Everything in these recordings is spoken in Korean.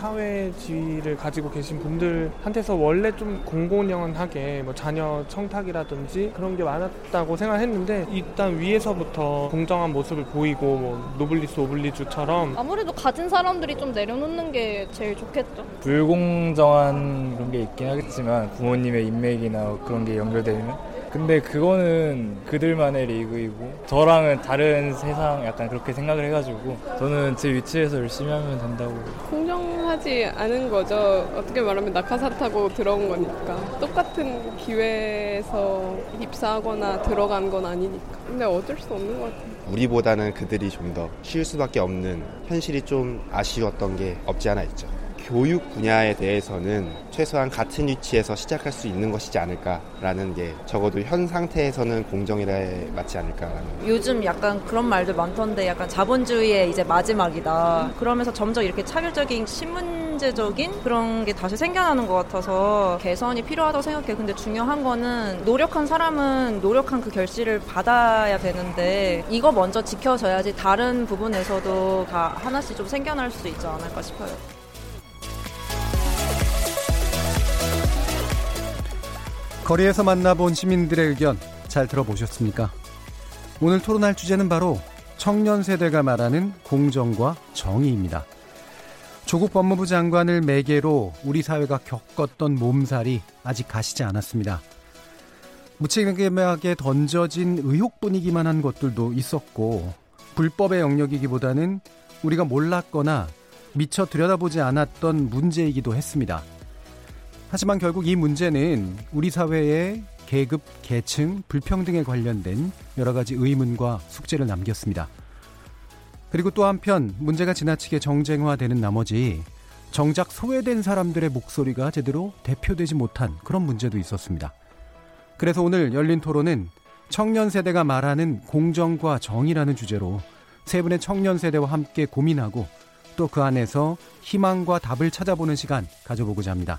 사회 지위를 가지고 계신 분들한테서 원래 좀 공공연하게 뭐 자녀 청탁이라든지 그런 게 많았다고 생각했는데 일단 위에서부터 공정한 모습을 보이고 뭐 노블리스 오블리주처럼 아무래도 가진 사람들이 좀 내려놓는 게 제일 좋겠죠. 불공정한 그런 게 있긴 하겠지만 부모님의 인맥이나 그런 게 연결되면 근데 그거는 그들만의 리그이고 저랑은 다른 세상 약간 그렇게 생각을 해가지고 저는 제 위치에서 열심히 하면 된다고. 공정하지 않은 거죠. 어떻게 말하면 낙하산 타고 들어온 거니까. 똑같은 기회에서 입사하거나 들어간 건 아니니까. 근데 어쩔 수 없는 것 같아요. 우리보다는 그들이 좀 더 쉬울 수밖에 없는 현실이 좀 아쉬웠던 게 없지 않아 있죠 교육 분야에 대해서는 최소한 같은 위치에서 시작할 수 있는 것이지 않을까라는 게 적어도 현 상태에서는 공정이래 맞지 않을까라는. 요즘 약간 그런 말들 많던데 약간 자본주의의 이제 마지막이다. 그러면서 점점 이렇게 차별적인 신문제적인 그런 게 다시 생겨나는 것 같아서 개선이 필요하다고 생각해. 근데 중요한 거는 노력한 사람은 노력한 그 결실을 받아야 되는데 이거 먼저 지켜져야지 다른 부분에서도 다 하나씩 좀 생겨날 수 있지 않을까 싶어요. 거리에서 만나본 시민들의 의견 잘 들어보셨습니까? 오늘 토론할 주제는 바로 청년 세대가 말하는 공정과 정의입니다. 조국 법무부 장관을 매개로 우리 사회가 겪었던 몸살이 아직 가시지 않았습니다. 무책임하게 던져진 의혹 분위기만 한 것들도 있었고 불법의 영역이기보다는 우리가 몰랐거나 미처 들여다보지 않았던 문제이기도 했습니다. 하지만 결국 이 문제는 우리 사회의 계급, 계층, 불평등에 관련된 여러 가지 의문과 숙제를 남겼습니다. 그리고 또 한편 문제가 지나치게 정쟁화되는 나머지 정작 소외된 사람들의 목소리가 제대로 대표되지 못한 그런 문제도 있었습니다. 그래서 오늘 열린 토론은 청년 세대가 말하는 공정과 정의라는 주제로 세 분의 청년 세대와 함께 고민하고 또 그 안에서 희망과 답을 찾아보는 시간 가져보고자 합니다.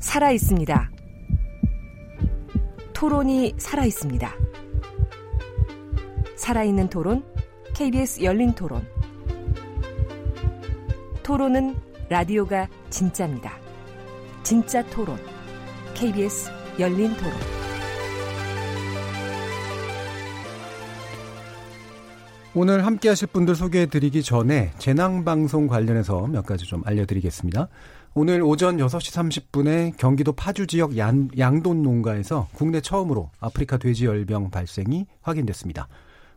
살아 있습니다. 토론이 살아 있습니다. 살아있는 토론, KBS 열린 토론. 토론은 라디오가 진짜입니다. 진짜 토론, KBS 열린 토론. 오늘 함께 하실 분들 소개해 드리기 전에 재난방송 관련해서 몇 가지 좀 알려드리겠습니다. 오늘 오전 6시 30분에 경기도 파주 지역 양, 양돈 농가에서 국내 처음으로 아프리카 돼지열병 발생이 확인됐습니다.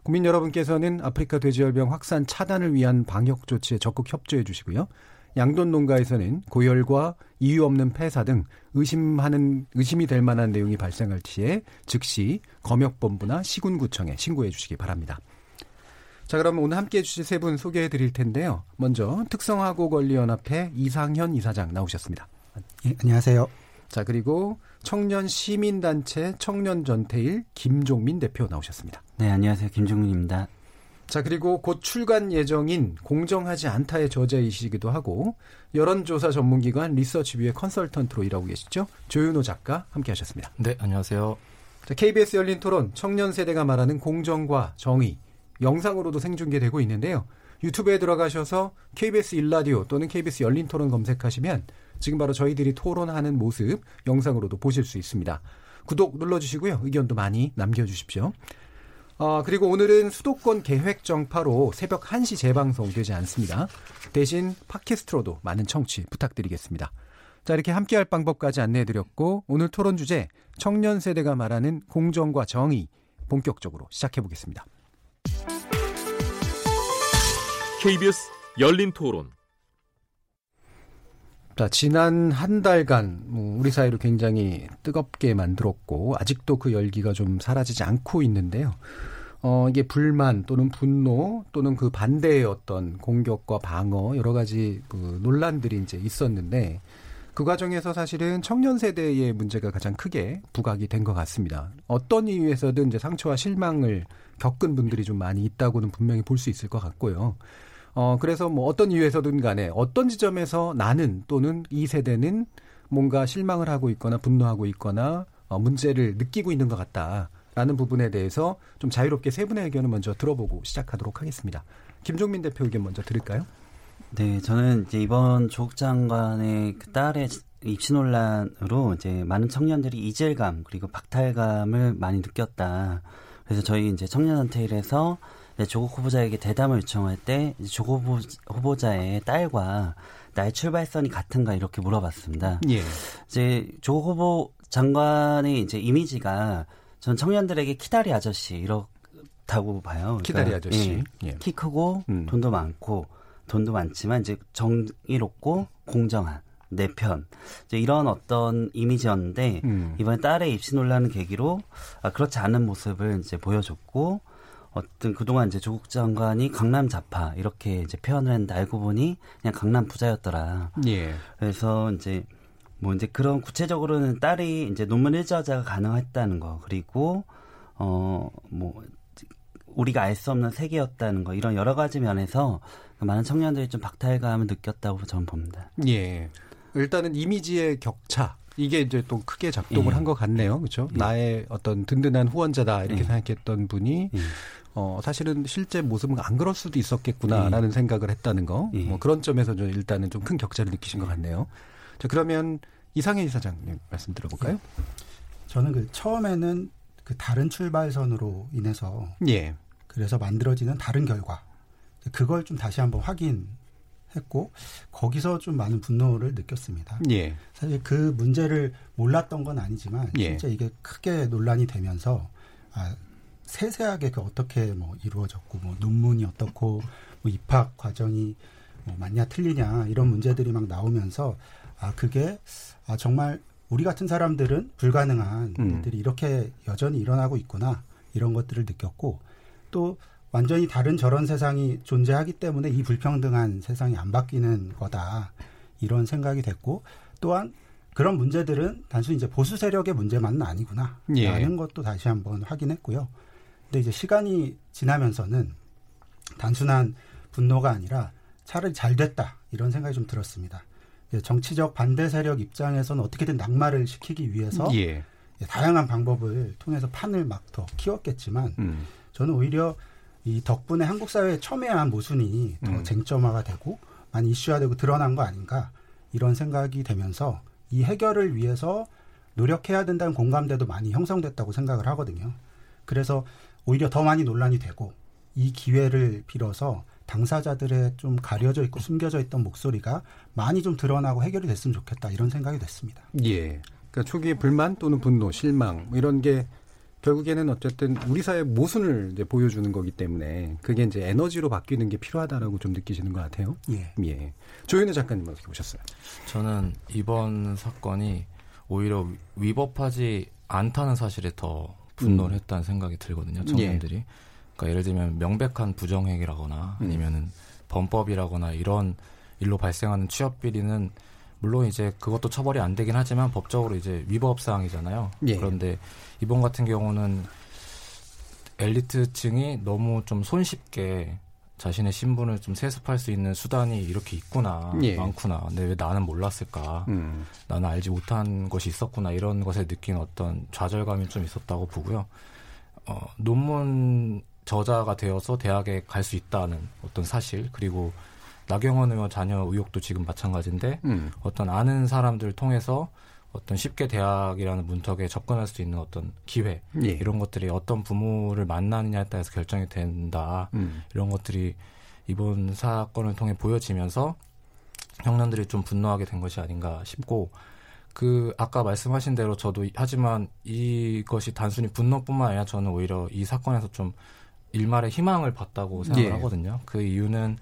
국민 여러분께서는 아프리카 돼지열병 확산 차단을 위한 방역 조치에 적극 협조해 주시고요. 양돈 농가에서는 고열과 이유 없는 폐사 등 의심하는 의심이 될 만한 내용이 발생할 시에 즉시 검역본부나 시군구청에 신고해 주시기 바랍니다. 자, 그럼 오늘 함께 해주실 세 분 소개해 드릴 텐데요. 먼저 특성화고 권리연합회 이상현 이사장 나오셨습니다. 예, 안녕하세요. 자, 그리고 청년 시민단체 청년전태일 김종민 대표 나오셨습니다. 네, 안녕하세요. 김종민입니다. 자, 그리고 곧 출간 예정인 공정하지 않다의 저자이시기도 하고 여론조사 전문기관 리서치뷰의 컨설턴트로 일하고 계시죠. 조윤호 작가 함께 하셨습니다. 네, 안녕하세요. 자, KBS 열린 토론 청년 세대가 말하는 공정과 정의 영상으로도 생중계되고 있는데요. 유튜브에 들어가셔서 KBS 일라디오 또는 KBS 열린 토론 검색하시면 지금 바로 저희들이 토론하는 모습 영상으로도 보실 수 있습니다. 구독 눌러주시고요. 의견도 많이 남겨주십시오. 어, 그리고 오늘은 수도권 계획 정파로 새벽 1시 재방송 되지 않습니다. 대신 팟캐스트로도 많은 청취 부탁드리겠습니다. 자, 이렇게 함께할 방법까지 안내해드렸고 오늘 토론 주제 청년 세대가 말하는 공정과 정의 본격적으로 시작해보겠습니다. KBS 열린 토론. 자, 지난 한 달간 뭐 우리 사회를 굉장히 뜨겁게 만들었고 아직도 그 열기가 좀 사라지지 않고 있는데요. 어, 이게 불만 또는 분노 또는 그 반대의 어떤 공격과 방어 여러 가지 그 논란들이 이제 있었는데 그 과정에서 사실은 청년 세대의 문제가 가장 크게 부각이 된 것 같습니다. 어떤 이유에서든 이제 상처와 실망을 겪은 분들이 좀 많이 있다고는 분명히 볼 수 있을 것 같고요. 어, 그래서 뭐 어떤 이유에서든 간에 어떤 지점에서 나는 또는 이 세대는 뭔가 실망을 하고 있거나 분노하고 있거나 어, 문제를 느끼고 있는 것 같다라는 부분에 대해서 좀 자유롭게 세 분의 의견을 먼저 들어보고 시작하도록 하겠습니다. 김종민 대표 의견 먼저 들을까요? 네, 저는 이제 이번 조국 장관의 그 딸의 입시 논란으로 이제 많은 청년들이 이질감 그리고 박탈감을 많이 느꼈다. 그래서 저희 이제 청년단체에서 조국 후보자에게 대담을 요청할 때 조국 후보자의 딸과 나의 출발선이 같은가 이렇게 물어봤습니다. 예. 이제 조국 후보 장관의 이제 이미지가 전 청년들에게 키다리 아저씨 이렇다고 봐요. 그러니까, 키다리 아저씨. 예, 예. 키 크고 음. 돈도 많고 돈도 많지만 이제 정의롭고 공정한 내 편. 이제 이런 어떤 이미지였는데 음. 이번에 딸의 입시 논란을 계기로 아, 그렇지 않은 모습을 이제 보여줬고 어떤 그동안 이제 조국 장관이 강남 자파 이렇게 이제 표현을 했는데 알고 보니 그냥 강남 부자였더라. 예. 그래서 이제 뭐 이제 그런 구체적으로는 딸이 이제 논문 일저자가 가능했다는 거 그리고 어뭐 우리가 알 수 없는 세계였다는 거 이런 여러 가지 면에서 많은 청년들이 좀 박탈감을 느꼈다고 저는 봅니다. 예. 일단은 이미지의 격차 이게 이제 또 크게 작동을 예. 한것 같네요. 그렇죠? 예. 나의 어떤 든든한 후원자다 이렇게 예. 생각했던 분이 예. 어 사실은 실제 모습은 안 그럴 수도 있었겠구나라는 예. 생각을 했다는 거. 예. 뭐 그런 점에서 좀 일단은 좀 큰 격차를 느끼신 것 같네요. 자, 그러면 이상해 이사장님 말씀 들어볼까요? 저는 그 처음에는 그 다른 출발선으로 인해서 예. 그래서 만들어지는 다른 결과 그걸 좀 다시 한번 확인 했고 거기서 좀 많은 분노를 느꼈습니다. 예. 사실 그 문제를 몰랐던 건 아니지만 예. 진짜 이게 크게 논란이 되면서 아, 세세하게 그 어떻게 뭐 이루어졌고 뭐 논문이 어떻고 뭐 입학 과정이 뭐 맞냐 틀리냐 이런 문제들이 막 나오면서 아 그게 아 정말 우리 같은 사람들은 불가능한 음. 일들이 이렇게 여전히 일어나고 있구나 이런 것들을 느꼈고 또 완전히 다른 저런 세상이 존재하기 때문에 이 불평등한 세상이 안 바뀌는 거다. 이런 생각이 됐고 또한 그런 문제들은 단순히 이제 보수 세력의 문제만은 아니구나. 예. 라는 것도 다시 한번 확인했고요. 근데 이제 시간이 지나면서는 단순한 분노가 아니라 차라리 잘 됐다. 이런 생각이 좀 들었습니다. 정치적 반대 세력 입장에서는 어떻게든 낙마를 시키기 위해서 예. 다양한 방법을 통해서 판을 막 더 키웠겠지만 음. 저는 오히려 이 덕분에 한국 사회의 첨예한 모순이 더 음. 쟁점화가 되고 많이 이슈화되고 드러난 거 아닌가 이런 생각이 되면서 이 해결을 위해서 노력해야 된다는 공감대도 많이 형성됐다고 생각을 하거든요. 그래서 오히려 더 많이 논란이 되고 이 기회를 빌어서 당사자들의 좀 가려져 있고 숨겨져 있던 목소리가 많이 좀 드러나고 해결이 됐으면 좋겠다 이런 생각이 됐습니다. 예. 그러니까 초기에 불만 또는 분노, 실망 뭐 이런 게 결국에는 어쨌든 우리 사회 모순을 이제 보여주는 거기 때문에 그게 이제 에너지로 바뀌는 게 필요하다라고 좀 느끼시는 것 같아요. 예. 예. 조현우 작가님 어떻게 보셨어요? 저는 이번 사건이 오히려 위법하지 않다는 사실에 더 분노를 음. 했다는 생각이 들거든요. 청년들이. 예. 그러니까 예를 들면 명백한 부정행위라거나 음. 아니면은 범법이라거나 이런 일로 발생하는 취업 비리는 물론 이제 그것도 처벌이 안 되긴 하지만 법적으로 이제 위법 사항이잖아요. 예. 그런데 이번 같은 경우는 엘리트층이 너무 좀 손쉽게 자신의 신분을 좀 세습할 수 있는 수단이 이렇게 있구나 예. 많구나. 근데 왜 나는 몰랐을까? 음. 나는 알지 못한 것이 있었구나 이런 것에 느낀 어떤 좌절감이 좀 있었다고 보고요. 어, 논문 저자가 되어서 대학에 갈 수 있다는 어떤 사실 그리고 나경원 의원 자녀 의혹도 지금 마찬가지인데 음. 어떤 아는 사람들 통해서 어떤 쉽게 대학이라는 문턱에 접근할 수 있는 어떤 기회 예. 이런 것들이 어떤 부모를 만나느냐에 따라서 결정이 된다 음. 이런 것들이 이번 사건을 통해 보여지면서 청년들이 좀 분노하게 된 것이 아닌가 싶고 그 아까 말씀하신 대로 저도 하지만 이것이 단순히 분노뿐만 아니라 저는 오히려 이 사건에서 좀 일말의 희망을 봤다고 생각을 예. 하거든요. 그 이유는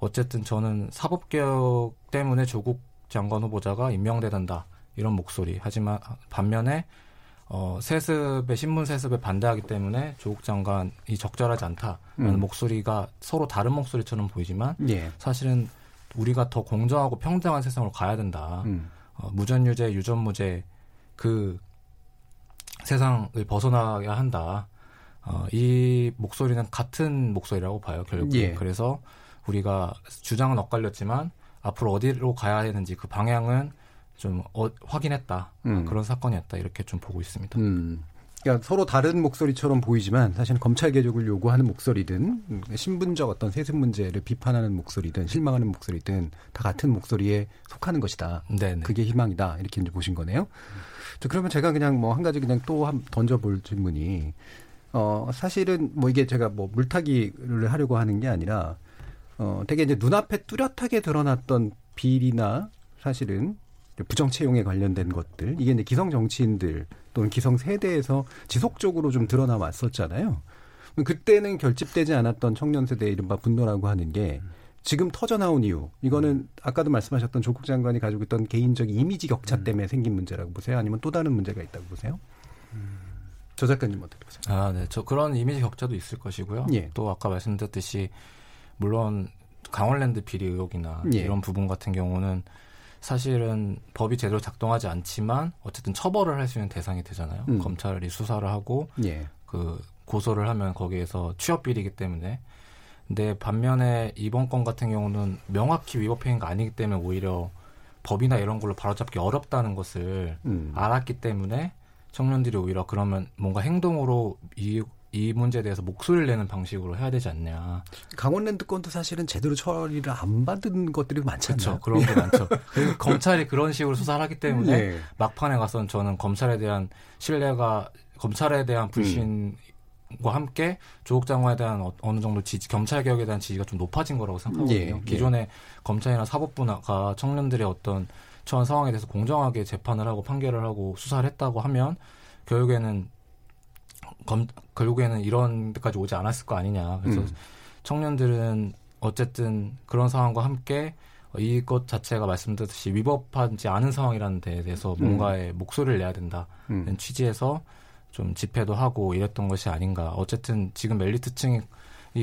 어쨌든 저는 사법개혁 때문에 조국 장관 후보자가 임명돼야 된다 이런 목소리. 하지만 반면에 어, 세습에 신문 세습에 반대하기 때문에 조국 장관이 적절하지 않다라는 음. 목소리가 서로 다른 목소리처럼 보이지만 예. 사실은 우리가 더 공정하고 평등한 세상으로 가야 된다. 음. 어, 무전유죄, 유전무죄 그 세상을 벗어나야 한다. 어, 이 목소리는 같은 목소리라고 봐요, 결국. 예. 그래서 우리가 주장은 엇갈렸지만 앞으로 어디로 가야 되는지 그 방향은 좀 어, 확인했다. 음. 그런 사건이었다. 이렇게 좀 보고 있습니다. 음. 그러니까 서로 다른 목소리처럼 보이지만 사실은 검찰 개혁을 요구하는 목소리든 신분적 어떤 세습 문제를 비판하는 목소리든 실망하는 목소리든 다 같은 목소리에 속하는 것이다. 네네. 그게 희망이다. 이렇게 이제 보신 거네요. 자, 그러면 제가 그냥 뭐 한 가지 그냥 또 한 던져볼 질문이 어 사실은 뭐 이게 제가 뭐 물타기를 하려고 하는 게 아니라 어 되게 이제 눈앞에 뚜렷하게 드러났던 비리나 사실은 부정 채용에 관련된 것들 이게 이제 기성 정치인들 또는 기성 세대에서 지속적으로 좀 드러나 왔었잖아요. 그때는 결집되지 않았던 청년 세대의 이른바 분노라고 하는 게 지금 터져 나온 이유 이거는 아까도 말씀하셨던 조국 장관이 가지고 있던 개인적 이미지 격차 음. 때문에 생긴 문제라고 보세요? 아니면 또 다른 문제가 있다고 보세요? 조 작가님 어떻게 보세요? 아, 네. 저 그런 이미지 격차도 있을 것이고요. 예. 또 아까 말씀드렸듯이 물론 강원랜드 비리 의혹이나 예. 이런 부분 같은 경우는 사실은 법이 제대로 작동하지 않지만 어쨌든 처벌을 할 수 있는 대상이 되잖아요. 음. 검찰이 수사를 하고 예. 그 고소를 하면 거기에서 취업 비리이기 때문에 근데 반면에 이번 건 같은 경우는 명확히 위법 행위가 아니기 때문에 오히려 법이나 이런 걸로 바로잡기 어렵다는 것을 음. 알았기 때문에 청년들이 오히려 그러면 뭔가 행동으로 이, 이 문제에 대해서 목소리를 내는 방식으로 해야 되지 않냐. 강원랜드 건도 사실은 제대로 처리를 안 받은 것들이 많잖아요. 그렇죠. 그런 게 많죠. 검찰이 그런 식으로 수사를 하기 때문에 네. 막판에 가서는 저는 검찰에 대한 신뢰가 검찰에 대한 불신 음. 과 함께 조국 장관에 대한 어, 느 정도 지지, 검찰 개혁에 대한 지지가 좀 높아진 거라고 생각하거든요. 예, 예. 기존에 검찰이나 사법부가 청년들의 어떤 처한 상황에 대해서 공정하게 재판을 하고 판결을 하고 수사를 했다고 하면 결국에는 검, 결국에는 이런 데까지 오지 않았을 거 아니냐. 그래서 음. 청년들은 어쨌든 그런 상황과 함께 이것 자체가 말씀드렸듯이 위법하지 않은 상황이라는 데에 대해서 음. 뭔가의 음. 목소리를 내야 된다는 음. 취지에서 좀 집회도 하고 이랬던 것이 아닌가. 어쨌든 지금 멜리트층이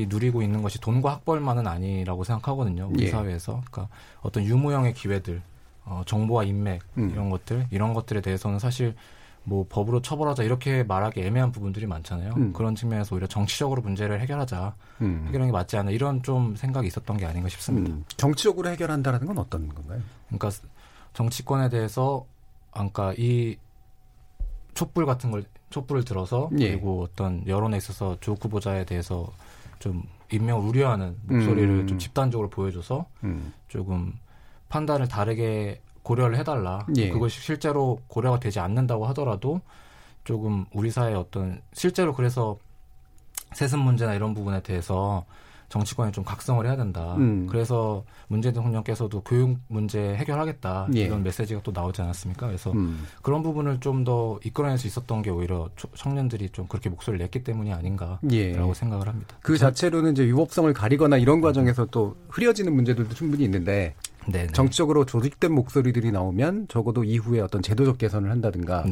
누리고 있는 것이 돈과 학벌만은 아니라고 생각하거든요. 우리 예. 사회에서. 그러니까 어떤 유무형의 기회들, 어, 정보와 인맥 음. 이런 것들, 이런 것들에 대해서는 사실 뭐 법으로 처벌하자 이렇게 말하기 애매한 부분들이 많잖아요. 음. 그런 측면에서 오히려 정치적으로 문제를 해결하자, 음. 해결하는 게 맞지 않나 이런 좀 생각이 있었던 게 아닌가 싶습니다. 음. 정치적으로 해결한다라는 건 어떤 건가요? 그러니까 정치권에 대해서, 그러니까 이 촛불 같은 걸 촛불을 들어서 예. 그리고 어떤 여론에 있어서 조 후보자에 대해서 좀 임명을 우려하는 목소리를 음. 좀 집단적으로 보여줘서 음. 조금 판단을 다르게 고려를 해달라. 예. 그것이 실제로 고려가 되지 않는다고 하더라도 조금 우리 사회의 어떤 실제로 그래서 세습 문제나 이런 부분에 대해서 정치권이 좀 각성을 해야 된다. 음. 그래서 문재인 대통령께서도 교육 문제 해결하겠다 예. 이런 메시지가 또 나오지 않았습니까? 그래서 음. 그런 부분을 좀 더 이끌어낼 수 있었던 게 오히려 청년들이 좀 그렇게 목소리를 냈기 때문이 아닌가라고 예. 생각을 합니다. 그 자체로는 이제 위법성을 가리거나 이런 과정에서 또 흐려지는 문제들도 충분히 있는데 네네. 정치적으로 조직된 목소리들이 나오면 적어도 이후에 어떤 제도적 개선을 한다든가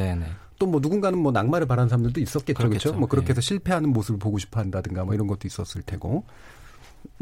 또 뭐 누군가는 뭐 낙마를 바라는 사람들도 있었겠죠. 그렇죠. 뭐 그렇게 해서 네. 실패하는 모습을 보고 싶어 한다든가 뭐 이런 것도 있었을 테고.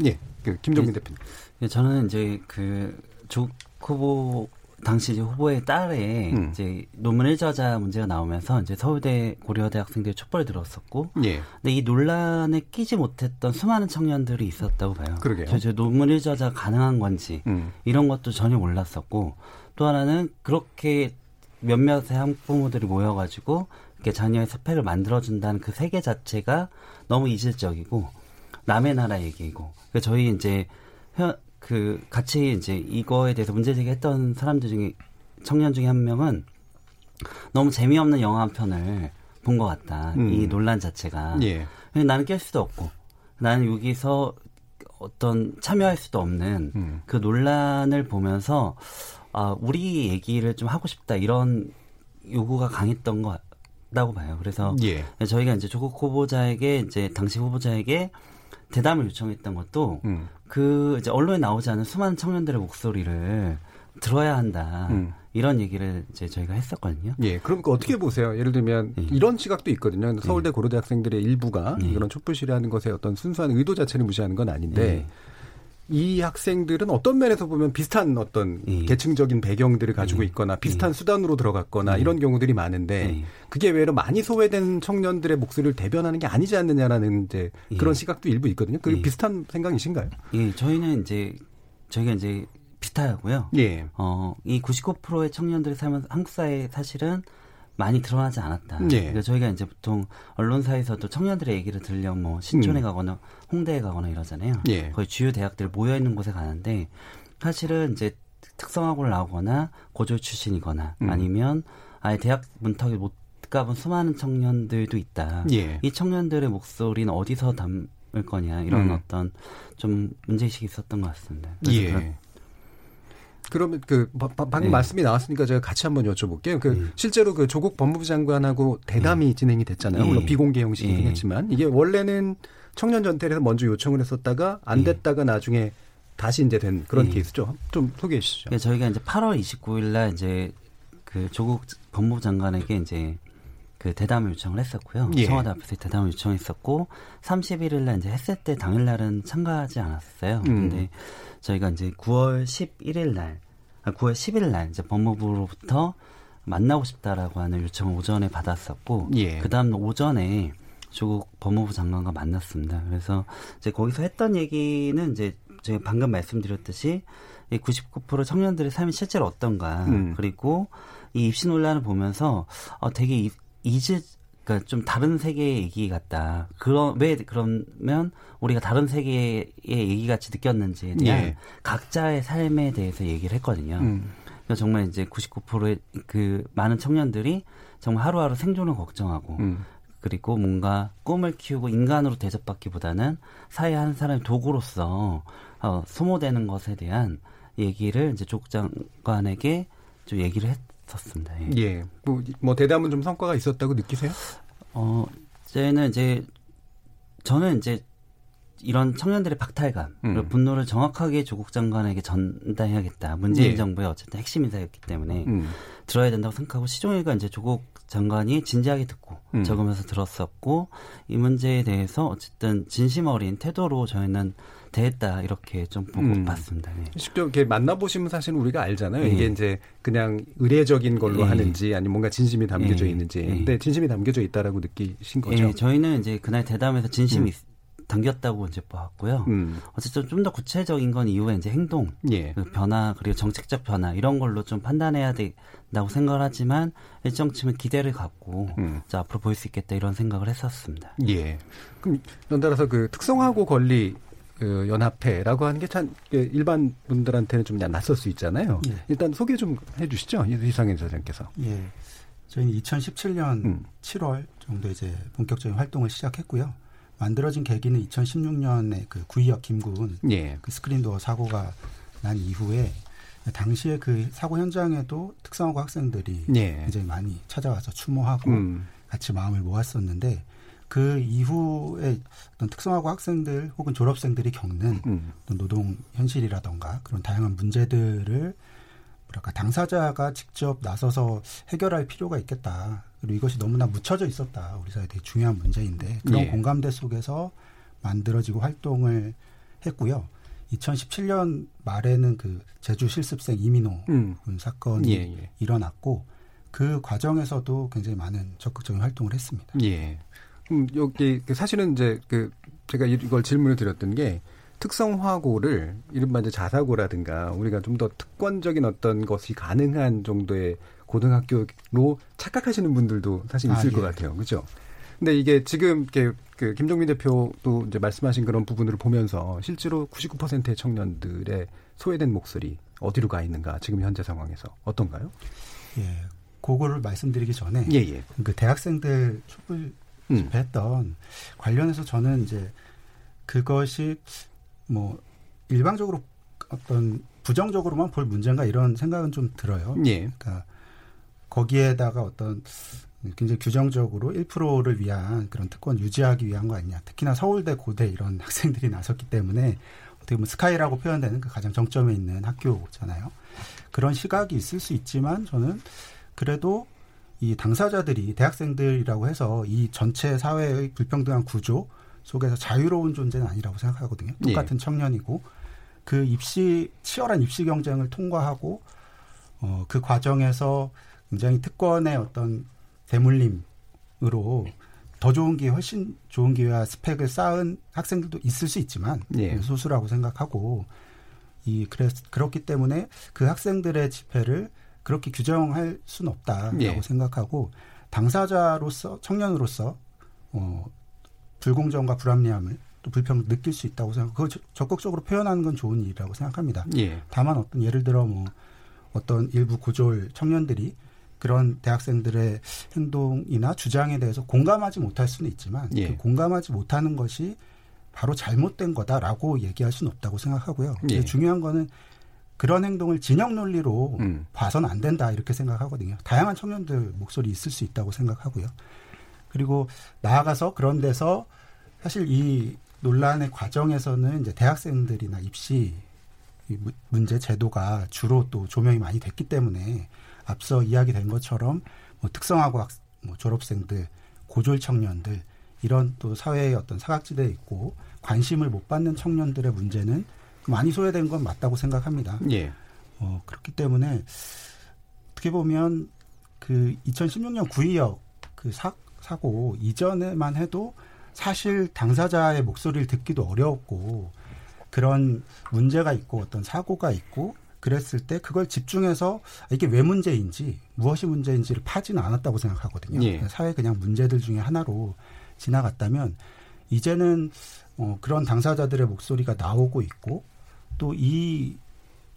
예. 그 김종민 예, 대표님. 예, 저는 이제 그조 후보 당시 이제 후보의 딸의 음. 이제 논문 일저자 문제가 나오면서 이제 서울대 고려대 학생들이 촛불을 들었었고, 예. 근데 이 논란에 끼지 못했던 수많은 청년들이 있었다고 봐요. 그러게요. 저, 저 논문 일저자 가능한 건지 음. 이런 것도 전혀 몰랐었고, 또 하나는 그렇게 몇몇의 학부모들이 모여가지고 이렇게 자녀의 스펙을 만들어준다는 그 세계 자체가 너무 이질적이고 남의 나라 얘기고, 그 저희 이제 그 같이 이제 이거에 대해서 문제 제기했던 사람들 중에 청년 중에 한 명은 너무 재미없는 영화 한 편을 본 것 같다. 음. 이 논란 자체가. 예. 나는 깰 수도 없고 나는 여기서 어떤 참여할 수도 없는 음. 그 논란을 보면서 아 우리 얘기를 좀 하고 싶다 이런 요구가 강했던 것 같다고 봐요. 그래서 예. 저희가 이제 조국 후보자에게 이제 당시 후보자에게 대담을 요청했던 것도 음. 그 이제 언론에 나오지 않은 수많은 청년들의 목소리를 들어야 한다. 음. 이런 얘기를 이제 저희가 했었거든요. 예, 그럼 그 어떻게 보세요? 예를 들면 예. 이런 시각도 있거든요. 서울대 고려대 학생들의 일부가 예. 이런 촛불 시위하는 것에 어떤 순수한 의도 자체를 무시하는 건 아닌데 예. 이 학생들은 어떤 면에서 보면 비슷한 어떤 예. 계층적인 배경들을 가지고 있거나 비슷한 수단으로 들어갔거나 이런 경우들이 많은데 그게 외로 많이 소외된 청년들의 목소리를 대변하는 게 아니지 않느냐라는 이제 예. 그런 시각도 일부 있거든요. 예. 비슷한 생각이신가요? 예, 저희는 이제 저희가 이제 비슷하고요. 예. 어, 이 99%의 청년들이 살면서 한국 사회에 사실은 많이 드러나지 않았다. 예. 그러니까 저희가 이제 보통 언론사에서도 청년들의 얘기를 들려 뭐 신촌에 음. 가거나 홍대에 가거나 이러잖아요. 예. 거의 주요 대학들 모여 있는 곳에 가는데 사실은 이제 특성화고를 나오거나 고졸 출신이거나 음. 아니면 아예 대학 문턱에 못 가본 수많은 청년들도 있다. 예. 이 청년들의 목소리는 어디서 담을 거냐 이런 음. 어떤 좀 문제의식이 있었던 것 같습니다. 그래서 예. 그런- 그러면 그 바- 바- 방금 네. 말씀이 나왔으니까 제가 같이 한번 여쭤볼게요. 그 실제로 그 조국 법무부 장관하고 대담이 진행이 됐잖아요. 예. 물론 비공개 형식이긴 예. 했지만 이게 원래는 청년 전태에서 먼저 요청을 했었다가 안 예. 됐다가 나중에 다시 이제 된 그런 예. 케이스죠. 좀 소개해 주시죠. 그러니까 저희가 이제 8월 29일 날 이제 그 조국 법무부 장관에게 이제 그 대담을 요청을 했었고요. 예. 청와대 앞에서 대담을 요청했었고 31일 날 이제 했을 때 당일 날은 참가하지 않았어요. 음. 근데 저희가 이제 9월 11일 날, 아, 9월 10일 날 이제 법무부로부터 만나고 싶다라고 하는 요청을 오전에 받았었고 예. 그 다음 오전에 조국 법무부 장관과 만났습니다. 그래서 이제 거기서 했던 얘기는 이제 제가 방금 말씀드렸듯이 이99% 청년들의 삶이 실제로 어떤가 음. 그리고 이 입시 논란을 보면서 어 되게 이- 이제 그러니까 좀 다른 세계의 얘기 같다. 그런 왜 그러면 우리가 다른 세계의 얘기 같이 느꼈는지에 대한 예. 각자의 삶에 대해서 얘기를 했거든요. 음. 그러니까 정말 이제 99%의 그 많은 청년들이 정말 하루하루 생존을 걱정하고 음. 그리고 뭔가 꿈을 키우고 인간으로 대접받기보다는 사회 한 사람의 도구로서 어, 소모되는 것에 대한 얘기를 이제 조국 장관에게 좀 얘기를 했 었습니다. 예. 예. 뭐, 뭐 대담은 좀 성과가 있었다고 느끼세요? 어, 저는 이제 저는 이제 이런 청년들의 박탈감, 음. 분노를 정확하게 조국 장관에게 전달해야겠다. 문재인 예. 정부의 어쨌든 핵심 인사였기 때문에 음. 들어야 된다고 생각하고 시종일관 이제 조국 장관이 진지하게 듣고 음. 적으면서 들었었고 이 문제에 대해서 어쨌든 진심 어린 태도로 저희는 대했다 이렇게 좀 보고 음. 봤습니다. 네. 직접 이렇게 만나보시면 사실은 우리가 알잖아요. 예. 이게 이제 그냥 의례적인 걸로 예. 하는지 아니면 뭔가 진심이 담겨져 예. 있는지. 예. 근데 진심이 담겨져 있다라고 느끼신 거죠. 예, 저희는 이제 그날 대담에서 진심이 음. 담겼다고 이제 봤고요. 음. 어쨌든 좀 더 구체적인 건 이후에 이제 행동, 예. 그 변화 그리고 정책적 변화 이런 걸로 좀 판단해야 된다고 생각을 하지만 일정치면 기대를 갖고 음. 자, 앞으로 보일 수 있겠다 이런 생각을 했었습니다. 예. 그럼 연달아서 그 특성화고 권리 그 연합회라고 하는 게 참 일반 분들한테는 좀 낯설 수 있잖아요. 예. 일단 소개 좀 해주시죠, 이상현 사장께서. 예. 저희는 2017년 음. 7월 정도 이제 본격적인 활동을 시작했고요. 만들어진 계기는 2016년에 그 구이역 김군 예. 그 스크린도어 사고가 난 이후에 당시에 그 사고 현장에도 특성화고 학생들이 예. 굉장히 많이 찾아와서 추모하고 음. 같이 마음을 모았었는데 그 이후에 어떤 특성화고 학생들 혹은 졸업생들이 겪는 음. 노동 현실이라던가 그런 다양한 문제들을 뭐랄까 당사자가 직접 나서서 해결할 필요가 있겠다. 그리고 이것이 너무나 묻혀져 있었다. 우리 사회에 되게 중요한 문제인데 그런 예. 공감대 속에서 만들어지고 활동을 했고요. 2017년 말에는 그 제주 실습생 이민호 음. 군 사건이 예, 예. 일어났고 그 과정에서도 굉장히 많은 적극적인 활동을 했습니다. 예. 음, 여기 그 사실은 이제 그 제가 이걸 질문을 드렸던 게 특성화고를 이른바 이제 자사고라든가 우리가 좀 더 특권적인 어떤 것이 가능한 정도의 고등학교로 착각하시는 분들도 사실 있을 아, 예. 것 같아요. 그죠? 근데 이게 지금 이렇게 그 김종민 대표도 이제 말씀하신 그런 부분들을 보면서 실제로 99%의 청년들의 소외된 목소리 어디로 가 있는가 지금 현재 상황에서 어떤가요? 예. 그거를 말씀드리기 전에 예, 예. 그 대학생들 촛불 음. 집회했던 관련해서 저는 이제 그것이 뭐 일방적으로 어떤 부정적으로만 볼 문제인가 이런 생각은 좀 들어요. 예. 그러니까 거기에다가 어떤 굉장히 규정적으로 1%를 위한 그런 특권 유지하기 위한 거 아니냐. 특히나 서울대, 고대 이런 학생들이 나섰기 때문에 어떻게 보면 스카이라고 표현되는 그 가장 정점에 있는 학교잖아요. 그런 시각이 있을 수 있지만 저는 그래도 이 당사자들이 대학생들이라고 해서 이 전체 사회의 불평등한 구조 속에서 자유로운 존재는 아니라고 생각하거든요. 똑같은 예. 청년이고 그 입시 치열한 입시 경쟁을 통과하고 어, 그 과정에서 굉장히 특권의 어떤 대물림으로 더 좋은 기회, 훨씬 좋은 기회와 스펙을 쌓은 학생들도 있을 수 있지만 예. 소수라고 생각하고 이 그래 그렇기 때문에 그 학생들의 집회를 그렇게 규정할 수는 없다라고 예. 생각하고 당사자로서 청년으로서 어 불공정과 불합리함을 또 불평 느낄 수 있다고 생각하고 그걸 적극적으로 표현하는 건 좋은 일이라고 생각합니다. 예. 다만 어떤 예를 들어 뭐 어떤 일부 고졸 청년들이 그런 대학생들의 행동이나 주장에 대해서 공감하지 못할 수는 있지만 예. 그 공감하지 못하는 것이 바로 잘못된 거다라고 얘기할 수는 없다고 생각하고요. 예. 중요한 거는 그런 행동을 진영 논리로 음. 봐서는 안 된다 이렇게 생각하거든요. 다양한 청년들 목소리 있을 수 있다고 생각하고요. 그리고 나아가서 그런 데서 사실 이 논란의 과정에서는 이제 대학생들이나 입시 문제 제도가 주로 또 조명이 많이 됐기 때문에 앞서 이야기된 것처럼 뭐 특성화고 학, 뭐 졸업생들, 고졸 청년들 이런 또 사회의 어떤 사각지대에 있고 관심을 못 받는 청년들의 문제는 많이 소외된 건 맞다고 생각합니다. 예. 어, 그렇기 때문에 어떻게 보면 그 2016년 구의역 그 사, 사고 이전에만 해도 사실 당사자의 목소리를 듣기도 어려웠고 그런 문제가 있고 어떤 사고가 있고 그랬을 때 그걸 집중해서 이게 왜 문제인지 무엇이 문제인지를 파지는 않았다고 생각하거든요. 예. 사회 그냥 문제들 중에 하나로 지나갔다면 이제는 어, 그런 당사자들의 목소리가 나오고 있고 또 이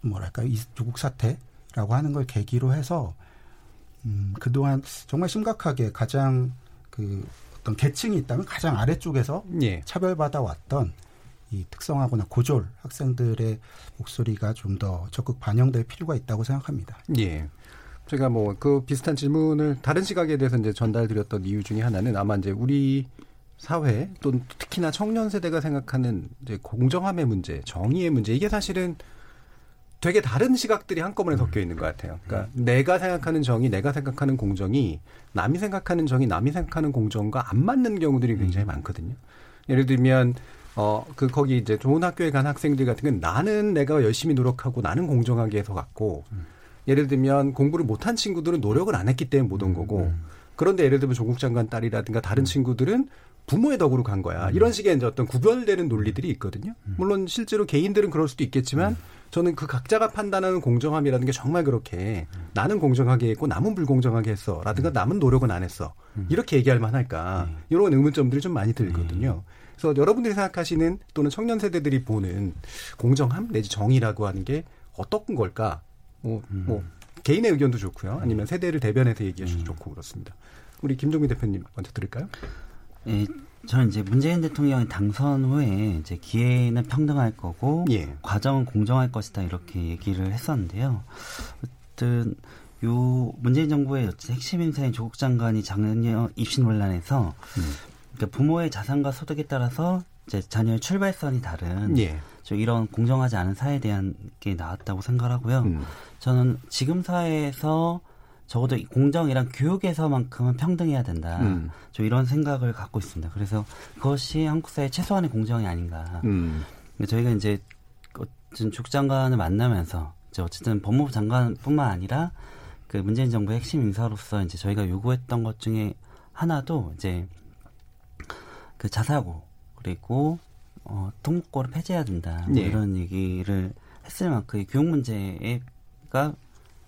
뭐랄까 이 조국 사태라고 하는 걸 계기로 해서 음, 그동안 정말 심각하게 가장 그 어떤 계층이 있다면 가장 아래쪽에서 예. 차별받아 왔던 이 특성화거나 고졸 학생들의 목소리가 좀 더 적극 반영될 필요가 있다고 생각합니다. 예. 제가 뭐 그 비슷한 질문을 다른 시각에 대해서 이제 전달드렸던 이유 중에 하나는 아마 이제 우리 사회 또 특히나 청년 세대가 생각하는 이제 공정함의 문제, 정의의 문제 이게 사실은 되게 다른 시각들이 한꺼번에 섞여 있는 것 같아요. 그러니까 음. 내가 생각하는 정의, 내가 생각하는 공정이 남이 생각하는 정의, 남이 생각하는 공정과 안 맞는 경우들이 굉장히 음. 많거든요. 예를 들면 어, 그, 거기 이제 좋은 학교에 간 학생들 같은 건 나는 내가 열심히 노력하고 나는 공정하게 해서 갔고, 음. 예를 들면 공부를 못한 친구들은 노력을 안 했기 때문에 못 온 거고, 음. 그런데 예를 들면 조국 장관 딸이라든가 다른 음. 친구들은 부모의 덕으로 간 거야. 음. 이런 식의 어떤 구별되는 논리들이 있거든요. 음. 물론 실제로 개인들은 그럴 수도 있겠지만, 음. 저는 그 각자가 판단하는 공정함이라는 게 정말 그렇게 나는 공정하게 했고 남은 불공정하게 했어. 라든가 남은 노력은 안 했어. 이렇게 얘기할 만할까. 이런 의문점들이 좀 많이 들거든요. 그래서 여러분들이 생각하시는 또는 청년 세대들이 보는 공정함 내지 정의라고 하는 게 어떤 걸까? 뭐, 음. 뭐 개인의 의견도 좋고요. 아니면 세대를 대변해서 얘기하셔도 음. 좋고 그렇습니다. 우리 김종민 대표님 먼저 들을까요? 예, 저는 이제 문재인 대통령이 당선 후에 이제 기회는 평등할 거고 예. 과정은 공정할 것이다 이렇게 얘기를 했었는데요. 어쨌든 요 문재인 정부의 핵심 인사인 조국 장관이 작년 입시 논란에서 음. 그러니까 부모의 자산과 소득에 따라서 이제 자녀의 출발선이 다른 예. 좀 이런 공정하지 않은 사회에 대한 게 나왔다고 생각하고요. 음. 저는 지금 사회에서 적어도 공정이란 교육에서만큼은 평등해야 된다. 음. 좀 이런 생각을 갖고 있습니다. 그래서 그것이 한국 사회 최소한의 공정이 아닌가. 음. 저희가 이제 어쨌든 죽 장관을 만나면서 이제 어쨌든 법무부 장관뿐만 아니라 그 문재인 정부의 핵심 인사로서 이제 저희가 요구했던 것 중에 하나도 이제 그 자사고 그리고 어, 통고를 폐지해야 된다 뭐 네. 이런 얘기를 했을 만큼 교육 문제가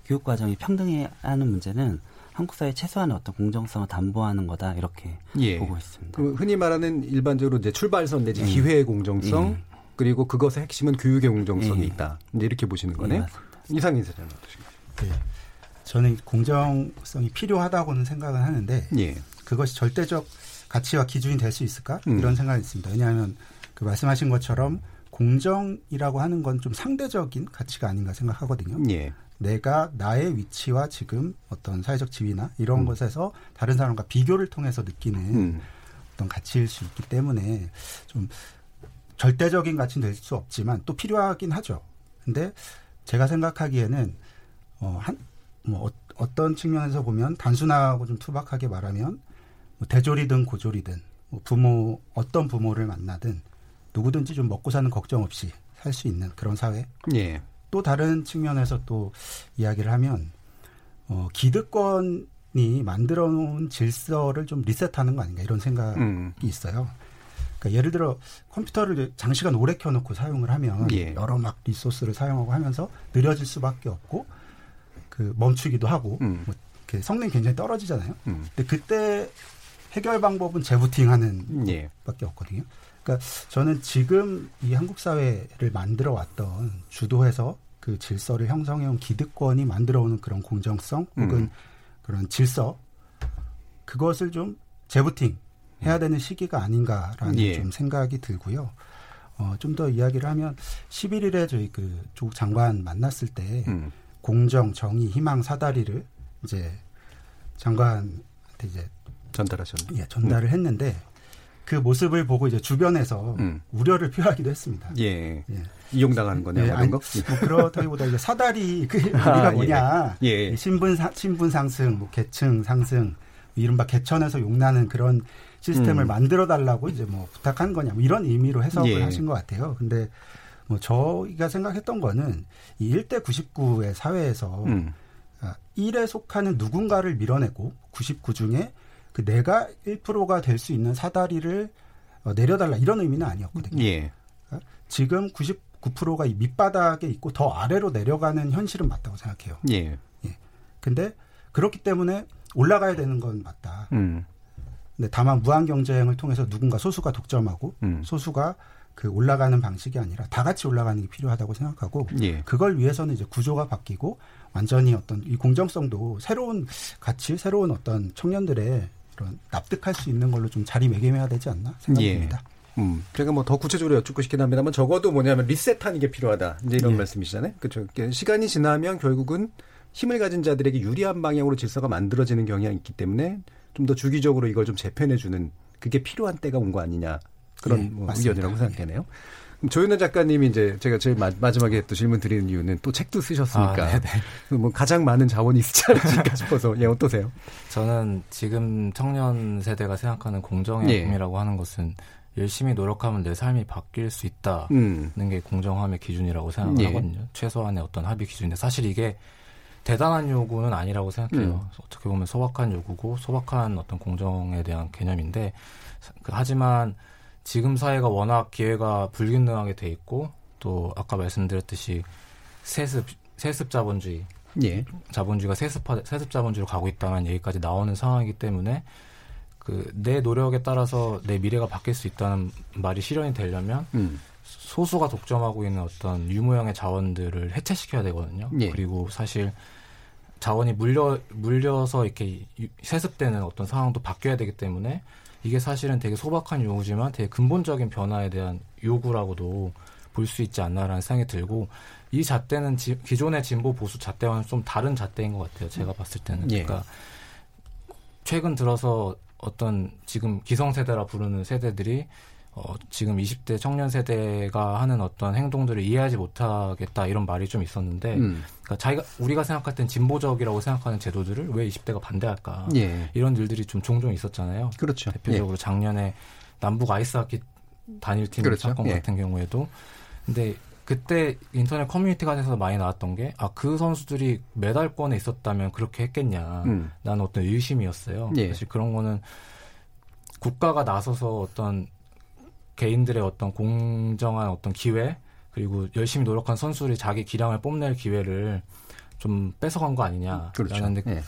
교육 과정이 평등해야 하는 문제는 한국 사회 최소한의 어떤 공정성을 담보하는 거다 이렇게 예. 보고 있습니다. 그 흔히 말하는 일반적으로 이제 출발선 내지 예. 기회의 공정성 예. 그리고 그것의 핵심은 교육의 공정성이 예. 있다. 이제 이렇게 보시는 거네요. 예, 이상 인 사장님 어떠신가요? 네. 저는 공정성이 필요하다고는 생각을 하는데 예. 그것이 절대적 가치와 기준이 될 수 있을까? 음. 이런 생각이 있습니다. 왜냐하면 그 말씀하신 것처럼 공정이라고 하는 건 좀 상대적인 가치가 아닌가 생각하거든요. 예. 내가 나의 위치와 지금 어떤 사회적 지위나 이런 음. 것에서 다른 사람과 비교를 통해서 느끼는 음. 어떤 가치일 수 있기 때문에 좀 절대적인 가치는 될 수 없지만 또 필요하긴 하죠. 근데 제가 생각하기에는 어, 한, 뭐 어, 떤 측면에서 보면 단순하고 좀 투박하게 말하면 뭐 대졸이든 고졸이든 뭐 부모 어떤 부모를 만나든 누구든지 좀 먹고 사는 걱정 없이 살 수 있는 그런 사회. 예. 또 다른 측면에서 또 이야기를 하면 어, 기득권이 만들어 놓은 질서를 좀 리셋하는 거 아닌가 이런 생각이 음. 있어요. 그러니까 예를 들어 컴퓨터를 장시간 오래 켜놓고 사용을 하면 예. 여러 막 리소스를 사용하고 하면서 느려질 수밖에 없고 그 멈추기도 하고 음. 뭐 성능이 굉장히 떨어지잖아요. 음. 근데 그때 해결 방법은 재부팅하는 예. 밖에 없거든요. 그러니까 저는 지금 이 한국 사회를 만들어 왔던 주도해서 그 질서를 형성해온 기득권이 만들어오는 그런 공정성 혹은 음. 그런 질서 그것을 좀 재부팅 해야 음. 되는 시기가 아닌가라는 예. 좀 생각이 들고요. 어, 좀 더 이야기를 하면 11일에 저희 그 조국 장관 만났을 때 음. 공정, 정의, 희망 사다리를 이제 장관한테 이제 전달하셨네. 예, 전달을 음. 했는데 그 모습을 보고 이제 주변에서 음. 우려를 표하기도 했습니다. 예. 예. 이용당하는 거네요. 예, 아니, 거? 뭐 그렇다기보다 이제 사다리 그 의미가 아, 예. 뭐냐. 예. 신분 사, 신분 상승, 뭐 계층 상승, 이른바 개천에서 용나는 그런 시스템을 음. 만들어 달라고 이제 뭐 부탁한 거냐. 뭐 이런 의미로 해석을 예. 하신 것 같아요. 근데 뭐 저희가 생각했던 거는 이 1대 99의 사회에서 음. 1에 아, 속하는 누군가를 밀어내고 99 중에 그 내가 1%가 될 수 있는 사다리를 어, 내려달라 이런 의미는 아니었거든요. 예. 그러니까 지금 99%가 이 밑바닥에 있고 더 아래로 내려가는 현실은 맞다고 생각해요. 예. 예. 근데 그렇기 때문에 올라가야 되는 건 맞다. 음. 근데 다만 무한 경쟁을 통해서 누군가 소수가 독점하고 음. 소수가 그 올라가는 방식이 아니라 다 같이 올라가는 게 필요하다고 생각하고 예. 그걸 위해서는 이제 구조가 바뀌고 완전히 어떤 이 공정성도 새로운 가치, 새로운 어떤 청년들의 그런 납득할 수 있는 걸로 좀 자리매김해야 되지 않나 생각됩니다. 예. 음, 제가 뭐 더 구체적으로 여쭙고 싶긴 합니다만 적어도 뭐냐면 리셋하는 게 필요하다. 이제 이런 예. 말씀이시잖아요. 그렇죠. 시간이 지나면 결국은 힘을 가진 자들에게 유리한 방향으로 질서가 만들어지는 경향이 있기 때문에 좀 더 주기적으로 이걸 좀 재편해 주는 그게 필요한 때가 온 거 아니냐 그런 예, 뭐 의견이라고 생각되네요. 조윤아 작가님이 이제 제가 제일 마, 지막에 또 질문 드리는 이유는 또 책도 쓰셨으니까 아, 그뭐 가장 많은 자원이 있지 않을까 싶어서 예 어떠세요? 저는 지금 청년 세대가 생각하는 공정의 예. 꿈이라고 하는 것은 열심히 노력하면 내 삶이 바뀔 수 있다는 음. 게 공정함의 기준이라고 생각을 예. 하거든요. 최소한의 어떤 합의 기준인데 사실 이게 대단한 요구는 아니라고 생각해요. 음. 어떻게 보면 소박한 요구고 소박한 어떤 공정에 대한 개념인데 그 하지만 지금 사회가 워낙 기회가 불균등하게 돼 있고 또 아까 말씀드렸듯이 세습 세습 자본주의 예. 자본주의가 세습화 세습 자본주의로 가고 있다는 얘기까지 나오는 상황이기 때문에 그 내 노력에 따라서 내 미래가 바뀔 수 있다는 말이 실현이 되려면 음. 소수가 독점하고 있는 어떤 유무형의 자원들을 해체시켜야 되거든요. 예. 그리고 사실 자원이 물려 물려서 이렇게 세습되는 어떤 상황도 바뀌어야 되기 때문에 이게 사실은 되게 소박한 요구지만 되게 근본적인 변화에 대한 요구라고도 볼 수 있지 않나라는 생각이 들고 이 잣대는 지, 기존의 진보 보수 잣대와는 좀 다른 잣대인 것 같아요. 제가 봤을 때는 예. 그러니까 최근 들어서 어떤 지금 기성세대라 부르는 세대들이 어, 지금 20대 청년 세대가 하는 어떤 행동들을 이해하지 못하겠다 이런 말이 좀 있었는데, 음. 그러니까 자기가 우리가 생각할 땐 진보적이라고 생각하는 제도들을 왜 20대가 반대할까? 예. 이런 일들이 좀 종종 있었잖아요. 그렇죠. 대표적으로 예. 작년에 남북 아이스하키 단일팀 그렇죠. 사건 예. 같은 경우에도, 근데 그때 인터넷 커뮤니티가 돼서 많이 나왔던 게, 아, 그 선수들이 메달권에 있었다면 그렇게 했겠냐. 음. 나는 어떤 의심이었어요. 예. 사실 그런 거는 국가가 나서서 어떤 개인들의 어떤 공정한 어떤 기회 그리고 열심히 노력한 선수들이 자기 기량을 뽐낼 기회를 좀 뺏어간 거 아니냐라는 그렇죠. 네.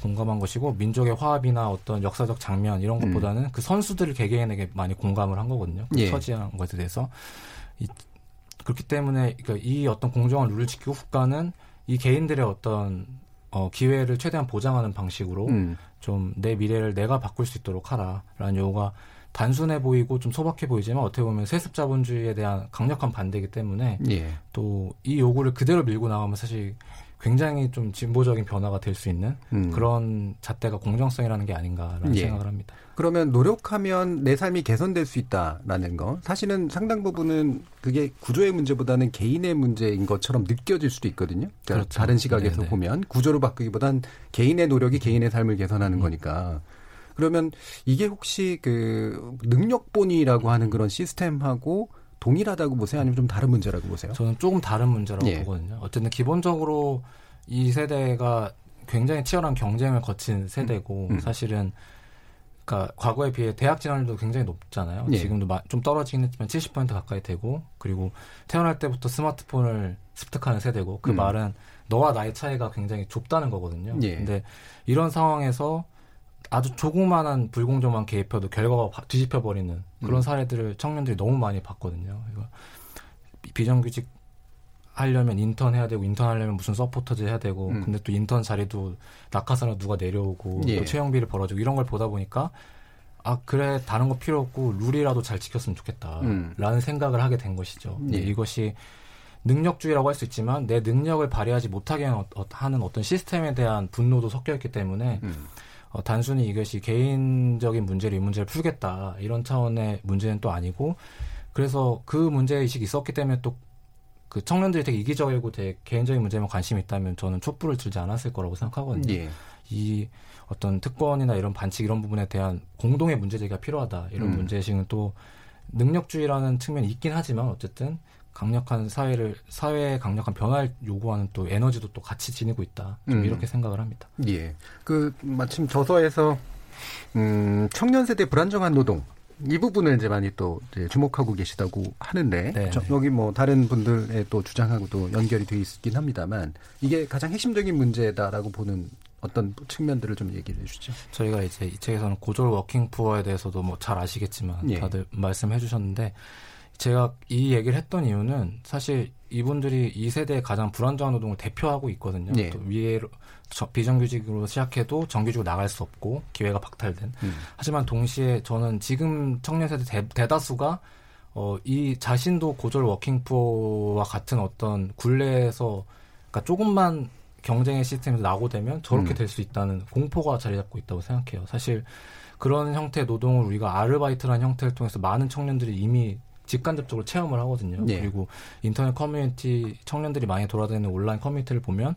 공감한 것이고 민족의 화합이나 어떤 역사적 장면 이런 것보다는 음. 그 선수들 개개인에게 많이 공감을 한 거거든요. 그 예. 처지한 것에 대해서 이, 그렇기 때문에 그러니까 이 어떤 공정한 룰을 지키고 국가는 이 개인들의 어떤 어, 기회를 최대한 보장하는 방식으로 음. 좀내 미래를 내가 바꿀 수 있도록 하라라는 요구가 단순해 보이고 좀 소박해 보이지만 어떻게 보면 세습 자본주의에 대한 강력한 반대이기 때문에 예. 또이 요구를 그대로 밀고 나가면 사실 굉장히 좀 진보적인 변화가 될 수 있는 음. 그런 잣대가 공정성이라는 게 아닌가라는 예. 생각을 합니다. 그러면 노력하면 내 삶이 개선될 수 있다라는 거 사실은 상당 부분은 그게 구조의 문제보다는 개인의 문제인 것처럼 느껴질 수도 있거든요. 그러니까 그렇죠. 다른 시각에서 네네. 보면 구조를 바꾸기보단 개인의 노력이 개인의 삶을 개선하는 거니까 그러면 이게 혹시 그 능력본이라고 하는 그런 시스템하고 동일하다고 보세요? 아니면 좀 다른 문제라고 보세요? 저는 조금 다른 문제라고 예. 보거든요. 어쨌든 기본적으로 이 세대가 굉장히 치열한 경쟁을 거친 세대고 음. 사실은 그러니까 과거에 비해 대학 진학률도 굉장히 높잖아요. 예. 지금도 마- 좀 떨어지긴 했지만 70% 가까이 되고 그리고 태어날 때부터 스마트폰을 습득하는 세대고 그 음. 말은 너와 나의 차이가 굉장히 좁다는 거거든요. 예. 근데 이런 상황에서 아주 조그마한 불공정만 개입해도 결과가 바- 뒤집혀 버리는 그런 음. 사례들을 청년들이 너무 많이 봤거든요. 이거 비- 비정규직 하려면 인턴 해야 되고 인턴 하려면 무슨 서포터즈 해야 되고 음. 근데 또 인턴 자리도 낙하산으로 누가 내려오고 예. 또 채용비리 벌어지고 이런 걸 보다 보니까 아 그래 다른 거 필요 없고 룰이라도 잘 지켰으면 좋겠다라는 음. 생각을 하게 된 것이죠. 예. 이것이 능력주의라고 할 수 있지만 내 능력을 발휘하지 못하게 하는 어- 하는 어떤 시스템에 대한 분노도 섞여 있기 때문에 음. 어, 단순히 이것이 개인적인 문제를 이 문제를 풀겠다 이런 차원의 문제는 또 아니고 그래서 그 문제 의식이 있었기 때문에 또 그 청년들이 되게 이기적이고 되게 개인적인 문제에만 관심이 있다면 저는 촛불을 들지 않았을 거라고 생각하거든요. 예. 이 어떤 특권이나 이런 반칙 이런 부분에 대한 공동의 문제 제기가 필요하다 이런 음. 문제의식은 또 능력주의라는 측면이 있긴 하지만 어쨌든 강력한 사회를 사회의 강력한 변화를 요구하는 또 에너지도 또 같이 지니고 있다 좀 음. 이렇게 생각을 합니다. 예. 그 마침 저서에서 음, 청년 세대 불안정한 노동 이 부분을 이제 많이 또 이제 주목하고 계시다고 하는데 네, 저- 네. 여기 뭐 다른 분들의 또 주장하고도 연결이 돼 있긴 합니다만 이게 가장 핵심적인 문제다라고 보는 어떤 측면들을 좀 얘기를 해주죠. 저희가 이제 이 책에서는 고졸 워킹 푸어에 대해서도 뭐 잘 아시겠지만 예. 다들 말씀해 주셨는데 제가 이 얘기를 했던 이유는 사실 이분들이 이 세대의 가장 불안정한 노동을 대표하고 있거든요. 예. 또 위에로 저- 비정규직으로 시작해도 정규직으로 나갈 수 없고 기회가 박탈된. 음. 하지만 동시에 저는 지금 청년 세대 대, 대 다수가 어, 이 자신도 고졸 워킹푸어와 같은 어떤 굴레에서 그러니까 조금만 경쟁의 시스템에서 낙오되면 저렇게 음. 될수 있다는 공포가 자리 잡고 있다고 생각해요. 사실 그런 형태의 노동을 우리가 아르바이트라는 형태를 통해서 많은 청년들이 이미 직간접적으로 체험을 하거든요. 예. 그리고 인터넷 커뮤니티 청년들이 많이 돌아다니는 온라인 커뮤니티를 보면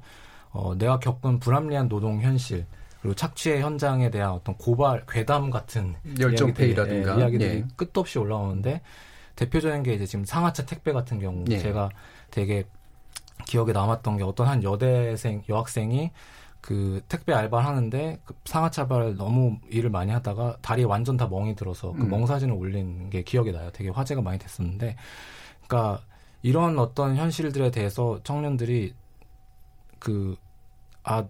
어, 내가 겪은 불합리한 노동 현실 그리고 착취의 현장에 대한 어떤 고발, 괴담 같은 열정페이라든가. 이야기들이, 예, 이야기들이 예. 끝도 없이 올라오는데 대표적인 게 이제 지금 상하차 택배 같은 경우 예. 제가 되게 기억에 남았던 게 어떤 한 여대생 여학생이 그 택배 알바를 하는데 그 상하차 알바를 너무 일을 많이 하다가 다리에 완전 다 멍이 들어서 그 음. 멍 사진을 올린 게 기억이 나요. 되게 화제가 많이 됐었는데, 그러니까 이런 어떤 현실들에 대해서 청년들이 그 아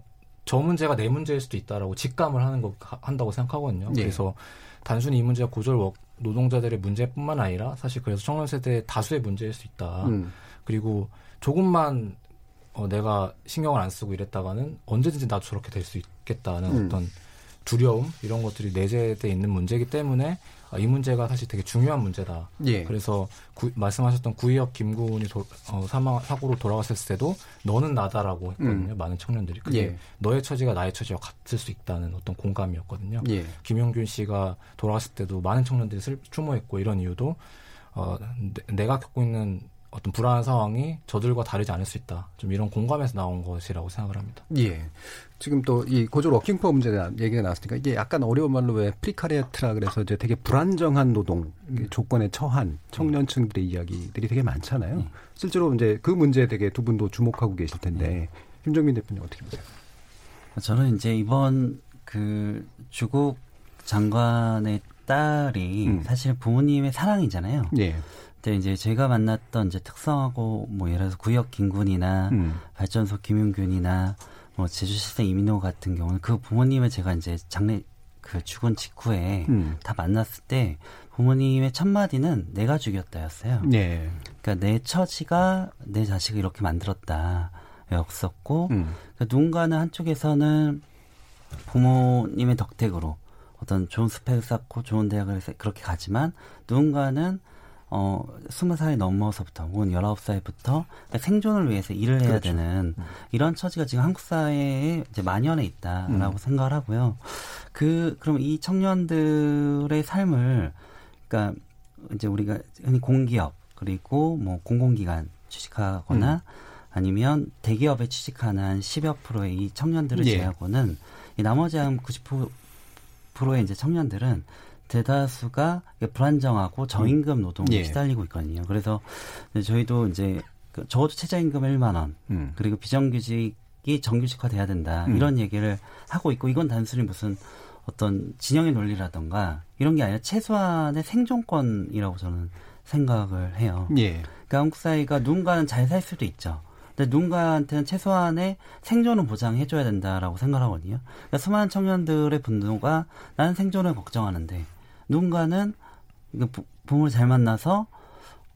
저 문제가 내 문제일 수도 있다라고 직감을 하는 거 하- 한다고 생각하거든요. 예. 그래서 단순히 이 문제가 고졸 워- 노동자들의 문제뿐만 아니라 사실 그래서 청년 세대의 다수의 문제일 수 있다. 음. 그리고 조금만 어, 내가 신경을 안 쓰고 이랬다가는 언제든지 나도 저렇게 될 수 있겠다는 음. 어떤 두려움 이런 것들이 내재돼 있는 문제이기 때문에 아, 이 문제가 사실 되게 중요한 문제다. 예. 그래서 구- 말씀하셨던 구의역 김군이 도- 어, 사망 사고로 돌아갔을 때도 너는 나다라고 했거든요. 음. 많은 청년들이 그게 예. 너의 처지가 나의 처지와 같을 수 있다는 어떤 공감이었거든요. 예. 김용균 씨가 돌아갔을 때도 많은 청년들이 슬, 추모했고 이런 이유도 어, 내, 내가 겪고 있는 어떤 불안한 상황이 저들과 다르지 않을 수 있다. 좀 이런 공감에서 나온 것이라고 생각을 합니다. 예. 지금 또 이 고졸 working poor 문제 나 얘기가 나왔으니까 이게 약간 어려운 말로 왜 precariat라 그래서 이제 되게 불안정한 노동 조건에 처한 청년층들의 이야기들이 되게 많잖아요. 실제로 이제 그 문제에 되게 두 분도 주목하고 계실 텐데 김정민 대표님 어떻게 보세요? 저는 이제 이번 그 주국 장관의 딸이 음. 사실 부모님의 사랑이잖아요. 예. 근데 이제 제가 만났던 이제 특성하고 뭐 예를 들어서 구역 김군이나 음. 발전소 김용균이나 뭐 제주시장 이민호 같은 경우는 그 부모님을 제가 이제 장례 그 죽은 직후에 음. 다 만났을 때 부모님의 첫 마디는 내가 죽였다였어요. 예. 그러니까 내 처지가 내 자식을 이렇게 만들었다였었고 음. 그러니까 누군가는 한쪽에서는 부모님의 덕택으로 어떤 좋은 스펙을 쌓고 좋은 대학을 그렇게 가지만 누군가는 어, 스무 살 넘어서부터 혹은 열아홉 살부터 생존을 위해서 일을 해야 그렇죠. 되는 음. 이런 처지가 지금 한국 사회에 이제 만연해 있다라고 음. 생각을 하고요. 그 그럼 이 청년들의 삶을 그러니까 이제 우리가 흔히 공기업 그리고 뭐 공공기관 취직하거나 음. 아니면 대기업에 취직하는 한 10여 프로의 이 청년들을 예. 제하고는 이 나머지 한 90%의 이제 청년들은 대다수가 불안정하고 저임금 노동에 예. 시달리고 있거든요. 그래서 저희도 이제 그 적어도 최저임금 1만 원 음. 그리고 비정규직이 정규직화 돼야 된다 음. 이런 얘기를 하고 있고 이건 단순히 무슨 어떤 진영의 논리라던가 이런 게 아니라 최소한의 생존권이라고 저는 생각을 해요. 예. 그러니까 한국 사회가 누군가는 잘 살 수도 있죠. 근데 누군가한테는 최소한의 생존을 보장해줘야 된다라고 생각하거든요. 그러니까 수많은 청년들의 분노가 나는 생존을 걱정하는데 누군가는 부모를 잘 만나서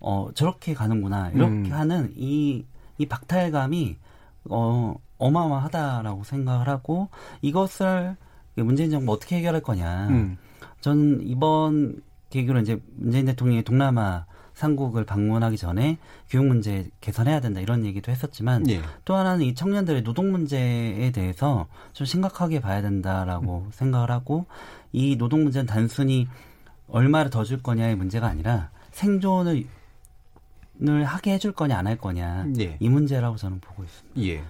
어 저렇게 가는구나 이렇게 음. 하는 이 이 박탈감이 어 어마어마하다라고 생각을 하고 이것을 문재인 정부 어떻게 해결할 거냐. 음. 저는 이번 계기로 이제 문재인 대통령이 동남아 삼국을 방문하기 전에 교육 문제 개선해야 된다 이런 얘기도 했었지만 예. 또 하나는 이 청년들의 노동 문제에 대해서 좀 심각하게 봐야 된다라고 음. 생각을 하고 이 노동 문제는 단순히 얼마를 더 줄 거냐의 문제가 아니라 생존을 하게 해줄 거냐 안 할 거냐 예. 이 문제라고 저는 보고 있습니다. 예.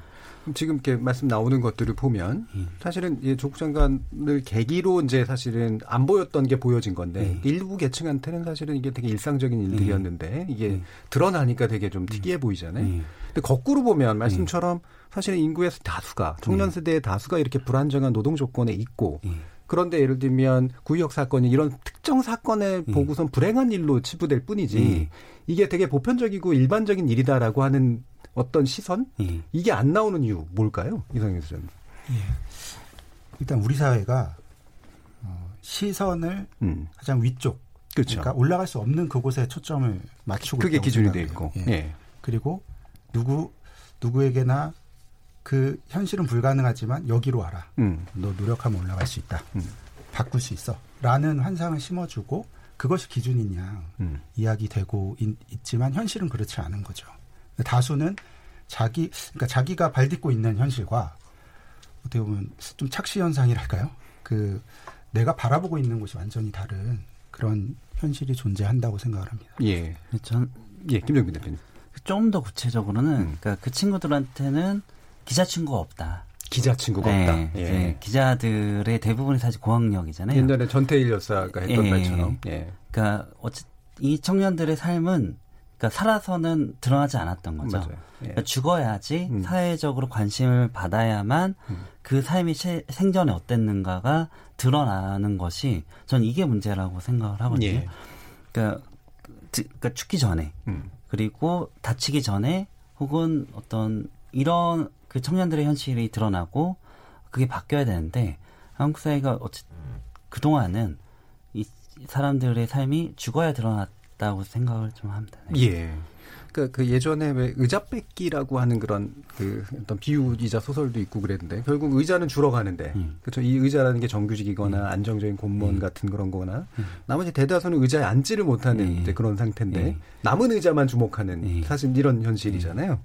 지금 이렇게 말씀 나오는 것들을 보면 예. 사실은 예, 조국 장관을 계기로 이제 사실은 안 보였던 게 보여진 건데 예. 일부 계층한테는 사실은 이게 되게 일상적인 일들이었는데 이게 예. 드러나니까 되게 좀 특이해 보이잖아요. 예. 근데 거꾸로 보면 말씀처럼 사실은 인구의 다수가 청년 세대의 다수가 이렇게 불안정한 노동 조건에 있고 그런데 예를 들면 구역 사건이 이런 특정 사건을 보고선 불행한 일로 치부될 뿐이지 이게 되게 보편적이고 일반적인 일이다라고 하는 어떤 시선 예. 이게 안 나오는 이유 뭘까요, 이상현 수장님? 예. 일단 우리 사회가 어, 시선을 음. 가장 위쪽, 그렇죠. 그러니까 올라갈 수 없는 그곳에 초점을 맞추고 그게 기준이 돼 있고, 예. 예. 그리고 누구 누구에게나 그 현실은 불가능하지만 여기로 와라. 음. 너 노력하면 올라갈 수 있다. 음. 바꿀 수 있어. 라는 환상을 심어주고 그것이 기준인 양 음. 이야기되고 있, 지만 현실은 그렇지 않은 거죠. 다수는 자기 그러니까 자기가 발딛고 있는 현실과 어떻게 보면 좀 착시 현상이랄까요? 그 내가 바라보고 있는 곳이 완전히 다른 그런 현실이 존재한다고 생각을 합니다. 예. 전 예, 김정민 대표님. 좀 더 구체적으로는 음. 그러니까 그 친구들한테는 기자 친구가 없다. 기자 친구가 네, 없다. 예. 기자들의 대부분이 사실 고학력이잖아요. 옛날에 전태일 여사가 했던 예. 말처럼. 예. 그러니까 어쨌 이 청년들의 삶은 그러니까 살아서는 드러나지 않았던 거죠. 예. 그러니까 죽어야지 음. 사회적으로 관심을 받아야만 음. 그 삶이 시, 생전에 어땠는가가 드러나는 것이 전 이게 문제라고 생각을 하거든요. 예. 그러니까, 그러니까 죽기 전에 음. 그리고 다치기 전에 혹은 어떤 이런 그 청년들의 현실이 드러나고 그게 바뀌어야 되는데 한국 사회가 어쨌 그동안은 이 사람들의 삶이 죽어야 드러났 있다고 생각을 좀 합니다. 네. 예. 그, 그 예전에 왜 의자 뺏기라고 하는 그런 그 어떤 비유이자 소설도 있고 그랬는데 결국 의자는 줄어가는데 음. 그렇죠 이 의자라는 게 정규직이거나 음. 안정적인 공무원 음. 같은 그런 거나 음. 나머지 대다수는 의자에 앉지를 못하는 네. 그런 상태인데 네. 남은 의자만 주목하는 네. 사실 이런 현실이잖아요.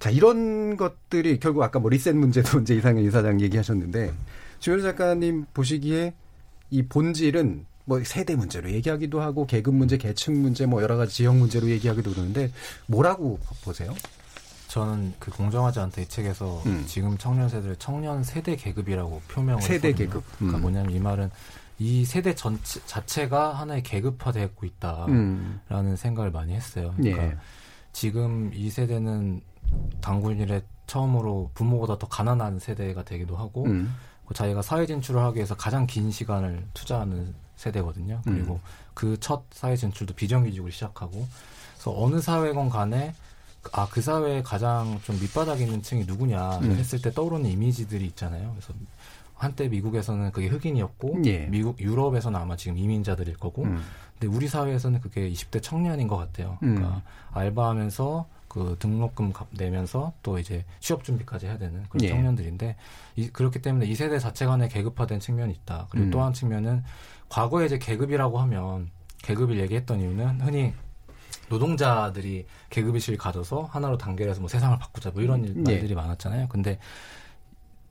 네. 자 이런 것들이 결국 아까 뭐 리셋 문제도 이제 이상현 이사장 얘기하셨는데 주현 작가님 보시기에 이 본질은 뭐 세대 문제로 얘기하기도 하고 계급 문제, 계층 문제, 뭐 여러 가지 지역 문제로 얘기하기도 그러는데 뭐라고 보세요? 저는 그 공정하지 않다 이 책에서 음. 지금 청년 세대를 청년 세대 계급이라고 표명을 세대 했거든요. 계급. 그러니까 음. 그러니까 뭐냐면 이 말은 이 세대 전체 자체가 하나의 계급화되고 있다라는 음. 생각을 많이 했어요. 그러니까 예. 지금 이 세대는 당군 일에 처음으로 부모보다 더 가난한 세대가 되기도 하고 음. 자기가 사회 진출을 하기 위해서 가장 긴 시간을 투자하는 세대거든요. 음. 그리고 음. 그 그첫 사회 진출도 비정규직으로 시작하고 그래서 어느 사회건 간에 아 그 사회에 가장 좀 밑바닥에 있는 층이 누구냐 음. 했을 때 떠오르는 이미지들이 있잖아요. 그래서 한때 미국에서는 그게 흑인이었고 예. 미국 유럽에서는 아마 지금 이민자들일 거고 음. 근데 우리 사회에서는 그게 20대 청년인 것 같아요. 그러니까 음. 알바하면서 그 등록금 값 내면서 또 이제 취업 준비까지 해야 되는 그런 예. 청년들인데 이, 그렇기 때문에 이 세대 자체 간에 계급화된 측면이 있다. 그리고 음. 또한 측면은 과거에 이제 계급이라고 하면 계급을 얘기했던 이유는 흔히 노동자들이 계급 의식을 가져서 하나로 단결해서 뭐 세상을 바꾸자 뭐 이런 일- 예. 말들이 많았잖아요. 근데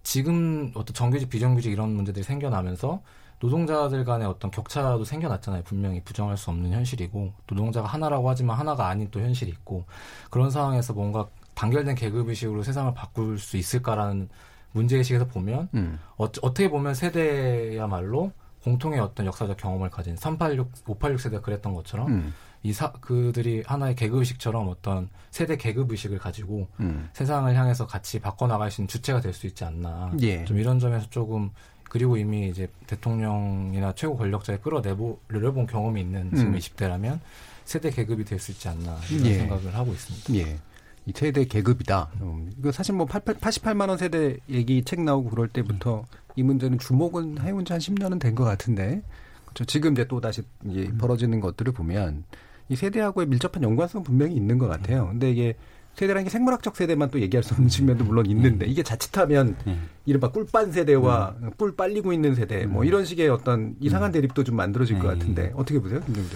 지금 어떤 정규직 비정규직 이런 문제들이 생겨나면서 노동자들 간의 어떤 격차도 생겨났잖아요. 분명히 부정할 수 없는 현실이고 노동자가 하나라고 하지만 하나가 아닌 또 현실이 있고 그런 상황에서 뭔가 단결된 계급 의식으로 세상을 바꿀 수 있을까라는 문제의식에서 보면 음. 어, 어떻게 보면 세대야말로 공통의 어떤 역사적 경험을 가진 386, 586 세대가 그랬던 것처럼 음. 이 사, 그들이 하나의 계급의식처럼 어떤 세대 계급의식을 가지고 음. 세상을 향해서 같이 바꿔나갈 수 있는 주체가 될 수 있지 않나. 예. 좀 이런 점에서 조금 그리고 이미 이제 대통령이나 최고 권력자에 끌어내보려본 경험이 있는 지금 음. 20대라면 세대 계급이 될 수 있지 않나 이런 예. 생각을 하고 있습니다. 예. 이 세대 계급이다. 음, 이거 사실 뭐 88만 원 세대 얘기 책 나오고 그럴 때부터 이 문제는 주목은 해온 지 한 10년은 된 것 같은데. 그렇죠. 지금 이제 또 다시 이제 벌어지는 것들을 보면 이 세대하고의 밀접한 연관성 분명히 있는 것 같아요. 근데 이게 세대라는 게 생물학적 세대만 또 얘기할 수 없는 측면도 물론 있는데 이게 자칫하면 이른바 꿀빤 세대와 뿔 빨리고 있는 세대 뭐 이런 식의 어떤 이상한 대립도 좀 만들어질 것 같은데 어떻게 보세요, 김정재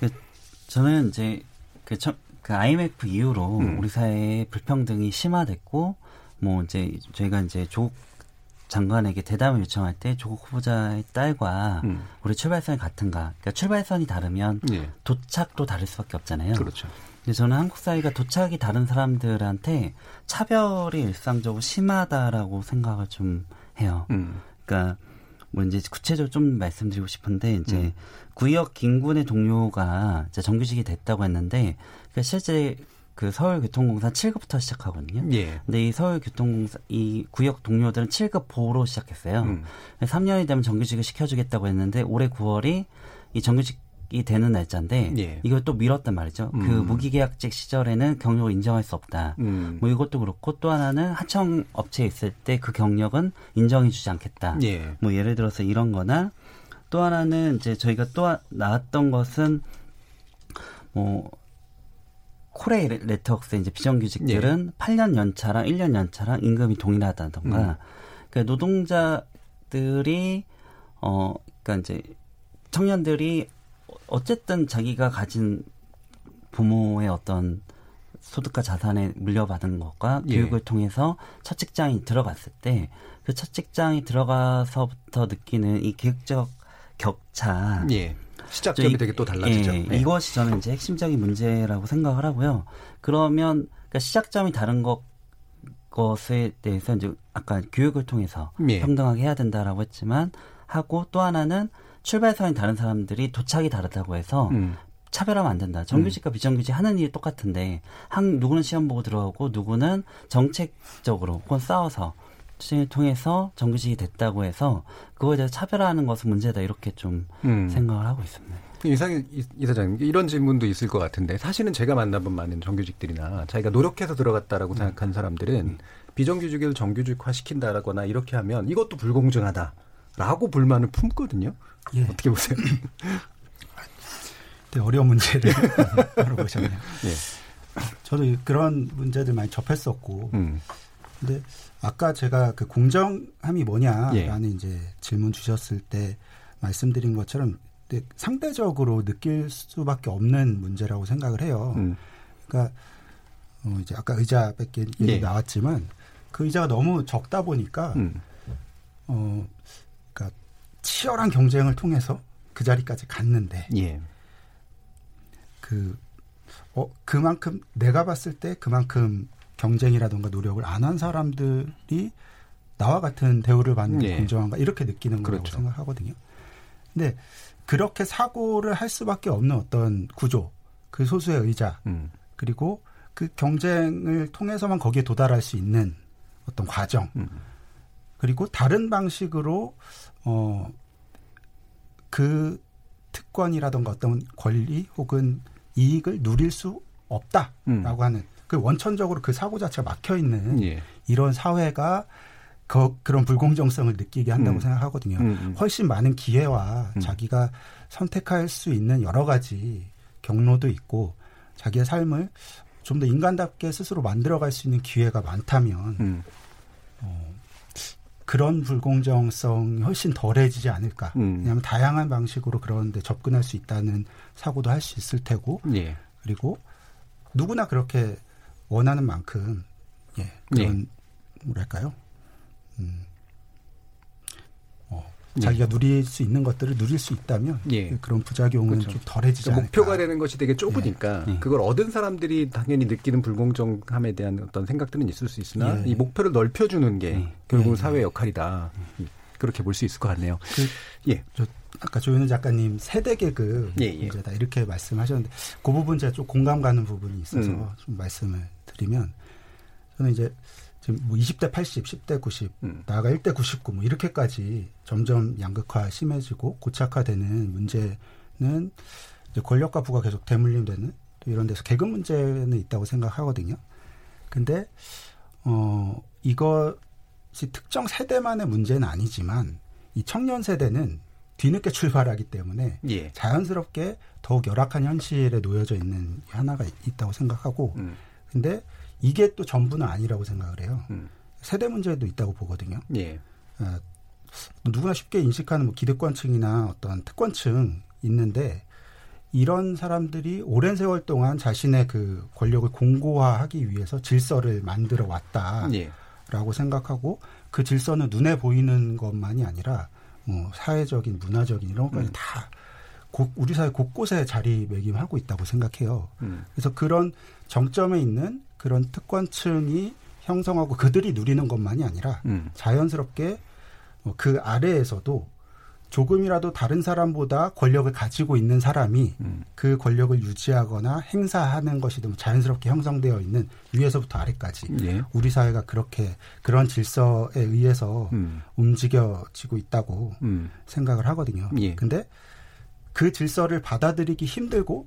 대표? 저는 이제 그, 첫- 그 IMF 이후로 음. 우리 사회의 불평등이 심화됐고 뭐 이제 저희가 이제 조국 장관에게 대담을 요청할 때 조국 후보자의 딸과 음. 우리 출발선이 같은가? 그러니까 출발선이 다르면 예. 도착도 다를 수밖에 없잖아요. 그렇죠. 근데 저는 한국 사회가 도착이 다른 사람들한테 차별이 일상적으로 심하다라고 생각을 좀 해요. 음. 그러니까 뭐 이제 구체적으로 좀 말씀드리고 싶은데 이제 음. 구역 김군의 동료가 이제 정규직이 됐다고 했는데 그 실제 그 서울교통공사 7급부터 시작하거든요. 예. 근데 이 서울교통공사 이 구역 동료들은 7급 보로 시작했어요. 음. 3년이 되면 정규직을 시켜주겠다고 했는데 올해 9월이 이 정규직 이 되는 날짜인데 예. 이걸 또 미뤘단 말이죠. 그 음. 무기계약직 시절에는 경력을 인정할 수 없다. 음. 뭐 이것도 그렇고 또 하나는 하청 업체에 있을 때 그 경력은 인정해주지 않겠다. 예. 뭐 예를 들어서 이런 거나 또 하나는 이제 저희가 또 하- 나왔던 것은 뭐 코레이 레- 네트워크스 이제 비정규직들은 8년 연차랑 1년 연차랑 임금이 동일하다던가 음. 그러니까 노동자들이 어 그러니까 이제 청년들이 어쨌든 자기가 가진 부모의 어떤 소득과 자산에 물려받은 것과 예. 교육을 통해서 첫 직장이 들어갔을 때 그 첫 직장이 들어가서부터 느끼는 이 계획적 격차. 예. 시작점이 이- 되게 또 달라지죠. 예, 네. 이것이 저는 이제 핵심적인 문제라고 생각을 하고요. 그러면 그러니까 시작점이 다른 것 것에 대해서 이제 아까 교육을 통해서 예. 평등하게 해야 된다라고 했지만 하고 또 하나는 출발선이 다른 사람들이 도착이 다르다고 해서 음. 차별하면 안 된다. 정규직과 비정규직 하는 일이 똑같은데 한 누구는 시험 보고 들어가고 누구는 정책적으로 혹은 싸워서 시행을 통해서 정규직이 됐다고 해서 그거에 대해서 차별하는 것은 문제다 이렇게 좀 음. 생각을 하고 있습니다. 이상 이, 이 사장님 이런 질문도 있을 것 같은데 사실은 제가 만나본 많은 정규직들이나 자기가 노력해서 들어갔다라고 생각한 사람들은 비정규직을 정규직화 시킨다라거나 이렇게 하면 이것도 불공정하다 라고 불만을 품거든요. 예. 어떻게 보세요? 되게 어려운 문제를 물어보셨네요. 예. 저도 그런 문제들 많이 접했었고, 음. 근데 아까 제가 그 공정함이 뭐냐라는 예. 이제 질문 주셨을 때 말씀드린 것처럼 근데 상대적으로 느낄 수밖에 없는 문제라고 생각을 해요. 음. 그러니까 어 이제 아까 의자 뺏기 얘기 예. 나왔지만 그 의자가 너무 적다 보니까 음. 어 치열한 경쟁을 통해서 그 자리까지 갔는데 예. 그, 어, 그만큼, 내가 봤을 때 그만큼 경쟁이라든가 노력을 안 한 사람들이 나와 같은 대우를 받는 게 예. 공정한가 이렇게 느끼는 거라고 그렇죠. 생각하거든요. 근데 그렇게 사고를 할 수밖에 없는 어떤 구조, 그 소수의 의자, 음. 그리고 그 경쟁을 통해서만 거기에 도달할 수 있는 어떤 과정, 음. 그리고 다른 방식으로 어 그 특권이라던가 어떤 권리 혹은 이익을 누릴 수 없다라고 음. 하는 그 원천적으로 그 사고 자체가 막혀 있는 예. 이런 사회가 그, 그런 불공정성을 느끼게 한다고 음. 생각하거든요. 음, 음. 훨씬 많은 기회와 음. 자기가 선택할 수 있는 여러 가지 경로도 있고 자기의 삶을 좀 더 인간답게 스스로 만들어갈 수 있는 기회가 많다면 음. 어, 그런 불공정성이 훨씬 덜해지지 않을까. 음. 왜냐하면 다양한 방식으로 그런데 접근할 수 있다는 사고도 할 수 있을 테고, 예. 그리고 누구나 그렇게 원하는 만큼 예, 그런 예. 뭐랄까요? 음, 예. 자기가 누릴 수 있는 것들을 누릴 수 있다면 예. 그런 부작용은 그렇죠. 좀 덜해지지 그러니까. 목표가 되는 것이 되게 좁으니까 예. 그걸 얻은 사람들이 당연히 느끼는 불공정함에 대한 어떤 생각들은 있을 수 있으나 예. 이 목표를 넓혀주는 게 예. 결국 은 사회 역할이다. 그렇게 볼 수 있을 것 같네요. 그, 예. 저 아까 조윤우 작가님 세대 계급 예, 예. 문제다 이렇게 말씀하셨는데 그 부분 제가 좀 공감 가는 부분이 있어서 음. 좀 말씀을 드리면 저는 이제 지금 뭐 20대 80, 10대 90, 음. 나아가 1대 99, 뭐 이렇게까지 점점 양극화 심해지고 고착화되는 문제는 이제 권력과 부가 계속 대물림되는 또 이런 데서 계급 문제는 있다고 생각하거든요. 근데 어 이것이 특정 세대만의 문제는 아니지만 이 청년 세대는 뒤늦게 출발하기 때문에 예. 자연스럽게 더욱 열악한 현실에 놓여져 있는 하나가 있다고 생각하고 음. 근데 이게 또 전부는 아니라고 생각을 해요. 음. 세대 문제도 있다고 보거든요. 예. 어, 누구나 쉽게 인식하는 뭐 기득권층이나 어떤 특권층 있는데 이런 사람들이 오랜 세월 동안 자신의 그 권력을 공고화하기 위해서 질서를 만들어 왔다라고 예. 생각하고 그 질서는 눈에 보이는 것만이 아니라 뭐 사회적인 문화적인 이런 것까지 음. 다 고, 우리 사회 곳곳에 자리매김하고 있다고 생각해요. 음. 그래서 그런 정점에 있는 그런 특권층이 형성하고 그들이 누리는 것만이 아니라 음. 자연스럽게 어, 그 아래에서도 조금이라도 다른 사람보다 권력을 가지고 있는 사람이 음. 그 권력을 유지하거나 행사하는 것이 좀 자연스럽게 형성되어 있는 위에서부터 아래까지 예. 우리 사회가 그렇게 그런 질서에 의해서 음. 움직여지고 있다고 음. 생각을 하거든요. 예. 근데 그 질서를 받아들이기 힘들고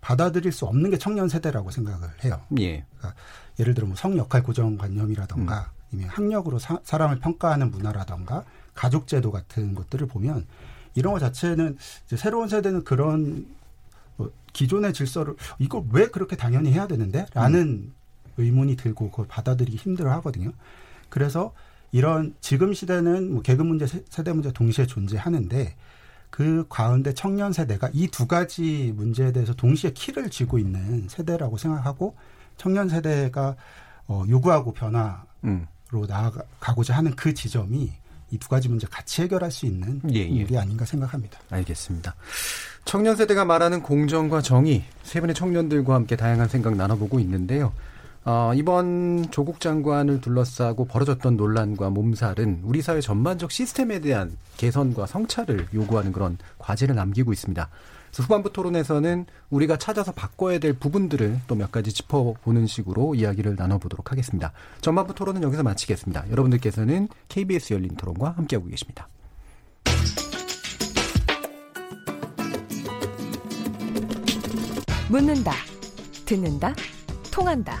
받아들일 수 없는 게 청년 세대라고 생각을 해요. 예. 그러니까 예를 들어 뭐 성역할 고정관념이라던가 음. 아니면 학력으로 사, 람을 평가하는 문화라던가 가족제도 같은 것들을 보면 이런 것 자체는 새로운 세대는 그런 뭐 기존의 질서를 이걸 왜 그렇게 당연히 해야 되는데? 라는 음. 의문이 들고 그걸 받아들이기 힘들어 하거든요. 그래서 이런 지금 시대는 뭐 계급 문제, 세대 문제 동시에 존재하는데 그 가운데 청년 세대가 이 두 가지 문제에 대해서 동시에 키를 쥐고 있는 세대라고 생각하고 청년 세대가 어, 요구하고 변화로 음. 나아가고자 하는 그 지점이 이 두 가지 문제 같이 해결할 수 있는 예, 예. 일이 아닌가 생각합니다. 알겠습니다. 청년 세대가 말하는 공정과 정의 세 분의 청년들과 함께 다양한 생각 나눠보고 있는데요. 어, 이번 조국 장관을 둘러싸고 벌어졌던 논란과 몸살은 우리 사회 전반적 시스템에 대한 개선과 성찰을 요구하는 그런 과제를 남기고 있습니다. 그래서 후반부 토론에서는 우리가 찾아서 바꿔야 될 부분들을 또 몇 가지 짚어보는 식으로 이야기를 나눠보도록 하겠습니다. 전반부 토론은 여기서 마치겠습니다. 여러분들께서는 KBS 열린 토론과 함께하고 계십니다. 묻는다, 듣는다, 통한다.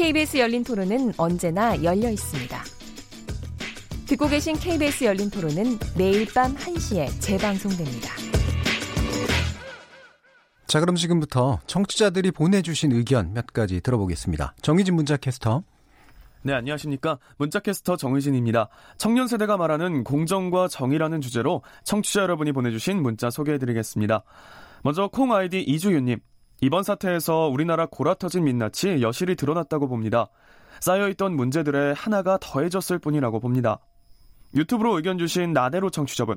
KBS 열린 토론은 언제나 열려 있습니다. 듣고 계신 KBS 열린 토론은 매일 밤 1시에 재방송됩니다. 자, 그럼 지금부터 청취자들이 보내주신 의견 몇 가지 들어보겠습니다. 정희진 문자캐스터. 네, 안녕하십니까. 문자캐스터 정의진입니다. 청년 세대가 말하는 공정과 정의라는 주제로 청취자 여러분이 보내주신 문자 소개해드리겠습니다. 먼저 콩 아이디 이주윤님. 이번 사태에서 우리나라 골아터진 민낯이 여실히 드러났다고 봅니다. 쌓여있던 문제들의 하나가 더해졌을 뿐이라고 봅니다. 유튜브로 의견 주신 나대로 청취자분.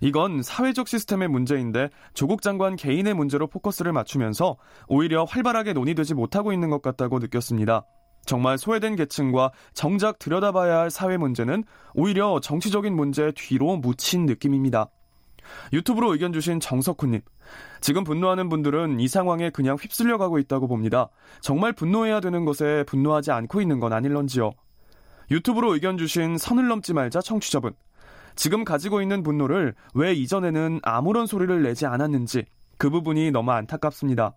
이건 사회적 시스템의 문제인데 조국 장관 개인의 문제로 포커스를 맞추면서 오히려 활발하게 논의되지 못하고 있는 것 같다고 느꼈습니다. 정말 소외된 계층과 정작 들여다봐야 할 사회 문제는 오히려 정치적인 문제 뒤로 묻힌 느낌입니다. 유튜브로 의견 주신 정석훈님. 지금 분노하는 분들은 이 상황에 그냥 휩쓸려 가고 있다고 봅니다. 정말 분노해야 되는 것에 분노하지 않고 있는 건 아닐런지요. 유튜브로 의견 주신 선을 넘지 말자 청취자분. 지금 가지고 있는 분노를 왜 이전에는 아무런 소리를 내지 않았는지 그 부분이 너무 안타깝습니다.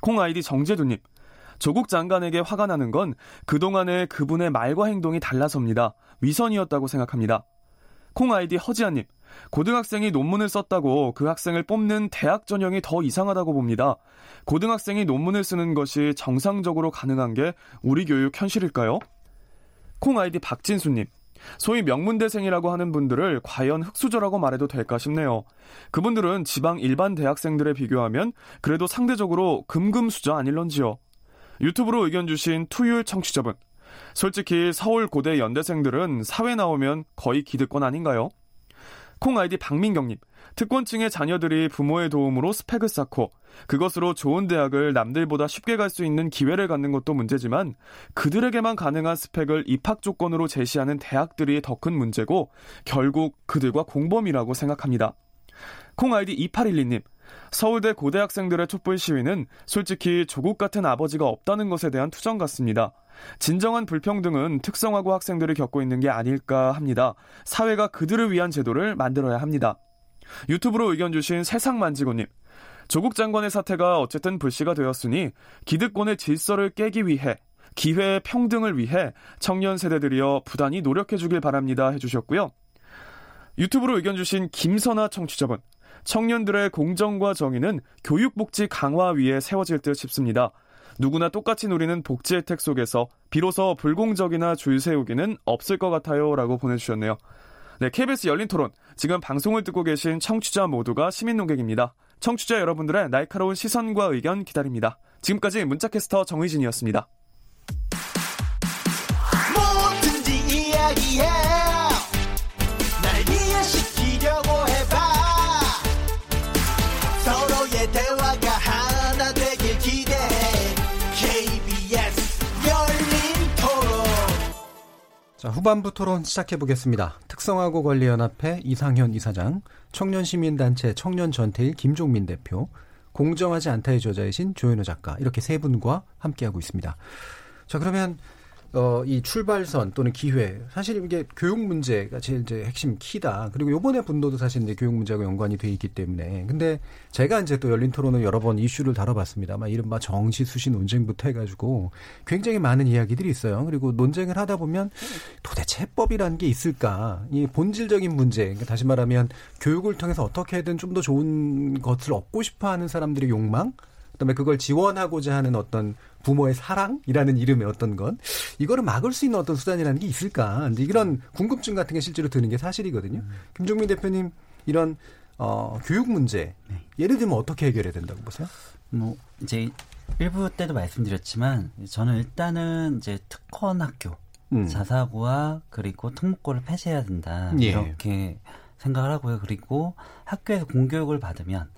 콩 아이디 정재두님. 조국 장관에게 화가 나는 건 그동안의 그분의 말과 행동이 달라서입니다. 위선이었다고 생각합니다. 콩 아이디 허지아님. 고등학생이 논문을 썼다고 그 학생을 뽑는 대학 전형이 더 이상하다고 봅니다. 고등학생이 논문을 쓰는 것이 정상적으로 가능한 게 우리 교육 현실일까요? 콩 아이디 박진수님. 소위 명문대생이라고 하는 분들을 과연 흑수저라고 말해도 될까 싶네요. 그분들은 지방 일반 대학생들에 비교하면 그래도 상대적으로 금금수저 아닐런지요. 유튜브로 의견 주신 투율 청취자분. 솔직히 서울 고대 연대생들은 사회 나오면 거의 기득권 아닌가요? 콩 아이디 박민경님. 특권층의 자녀들이 부모의 도움으로 스펙을 쌓고 그것으로 좋은 대학을 남들보다 쉽게 갈 수 있는 기회를 갖는 것도 문제지만 그들에게만 가능한 스펙을 입학 조건으로 제시하는 대학들이 더 큰 문제고 결국 그들과 공범이라고 생각합니다. 콩 아이디 2812님. 서울대 고대학생들의 촛불 시위는 솔직히 조국 같은 아버지가 없다는 것에 대한 투정 같습니다. 진정한 불평등은 특성화고 학생들이 겪고 있는 게 아닐까 합니다. 사회가 그들을 위한 제도를 만들어야 합니다. 유튜브로 의견 주신 세상만지고님. 조국 장관의 사태가 어쨌든 불씨가 되었으니 기득권의 질서를 깨기 위해 기회의 평등을 위해 청년 세대들이여 부단히 노력해 주길 바랍니다 해주셨고요. 유튜브로 의견 주신 김선아 청취자분. 청년들의 공정과 정의는 교육복지 강화 위에 세워질 듯 싶습니다. 누구나 똑같이 누리는 복지 혜택 속에서 비로소 불공적이나 줄 세우기는 없을 것 같아요. 라고 보내주셨네요. 네, KBS 열린 토론. 지금 방송을 듣고 계신 청취자 모두가 시민 농객입니다. 청취자 여러분들의 날카로운 시선과 의견 기다립니다. 지금까지 문자캐스터 정의진이었습니다. 뭐든지 이야기해. 자, 후반부 토론 시작해 보겠습니다. 특성화고 권리연합회 이상현 이사장, 청년시민단체 청년전태일 김종민 대표, 공정하지 않다의 저자이신 조현우 작가 이렇게 세 분과 함께하고 있습니다. 자 그러면 어, 이 출발선 또는 기회 사실 이게 교육 문제가 제일 이제 핵심 키다. 그리고 요번에 분노도 사실 이제 교육 문제하고 연관이 돼 있기 때문에 근데 제가 이제 또 열린 토론을 여러 번 이슈를 다뤄봤습니다만 이른바 정시 수시 논쟁부터 해가지고 굉장히 많은 이야기들이 있어요. 그리고 논쟁을 하다 보면 도대체 해법이라는 게 있을까? 이 본질적인 문제. 그러니까 다시 말하면 교육을 통해서 어떻게든 좀 더 좋은 것을 얻고 싶어하는 사람들의 욕망. 그다음에 그걸 지원하고자 하는 어떤 부모의 사랑이라는 이름의 어떤 것 이거를 막을 수 있는 어떤 수단이라는 게 있을까? 이제 이런 궁금증 같은 게 실제로 드는 게 사실이거든요. 음. 김종민 대표님 이런 어, 교육 문제 네. 예를 들면 어떻게 해결해야 된다고 보세요? 뭐 이제 일부 때도 말씀드렸지만 저는 일단은 이제 특권 학교 음. 자사고와 그리고 특목고를 폐지해야 된다 예. 이렇게 생각을 하고요. 그리고 학교에서 공교육을 받으면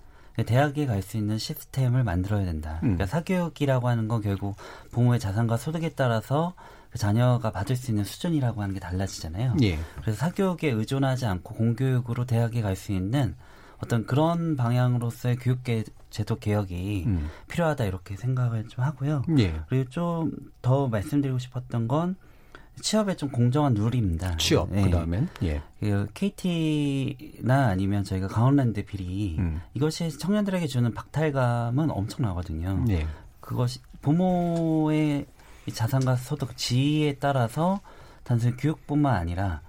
대학에 갈 수 있는 시스템을 만들어야 된다. 음. 그러니까 사교육이라고 하는 건 결국 부모의 자산과 소득에 따라서 그 자녀가 받을 수 있는 수준이라고 하는 게 달라지잖아요. 예. 그래서 사교육에 의존하지 않고 공교육으로 대학에 갈 수 있는 어떤 그런 방향으로서의 교육계 제도 개혁이 음. 필요하다 이렇게 생각을 좀 하고요. 예. 그리고 좀 더 말씀드리고 싶었던 건 취업에 좀 공정한 룰입니다. 취업 네. 그다음엔 예. 그 KT나 아니면 저희가 강원랜드 비리 음. 이것이 청년들에게 주는 박탈감은 엄청나거든요. 예. 그것이 부모의 자산과 소득 지위에 따라서 단순히 교육뿐만 아니라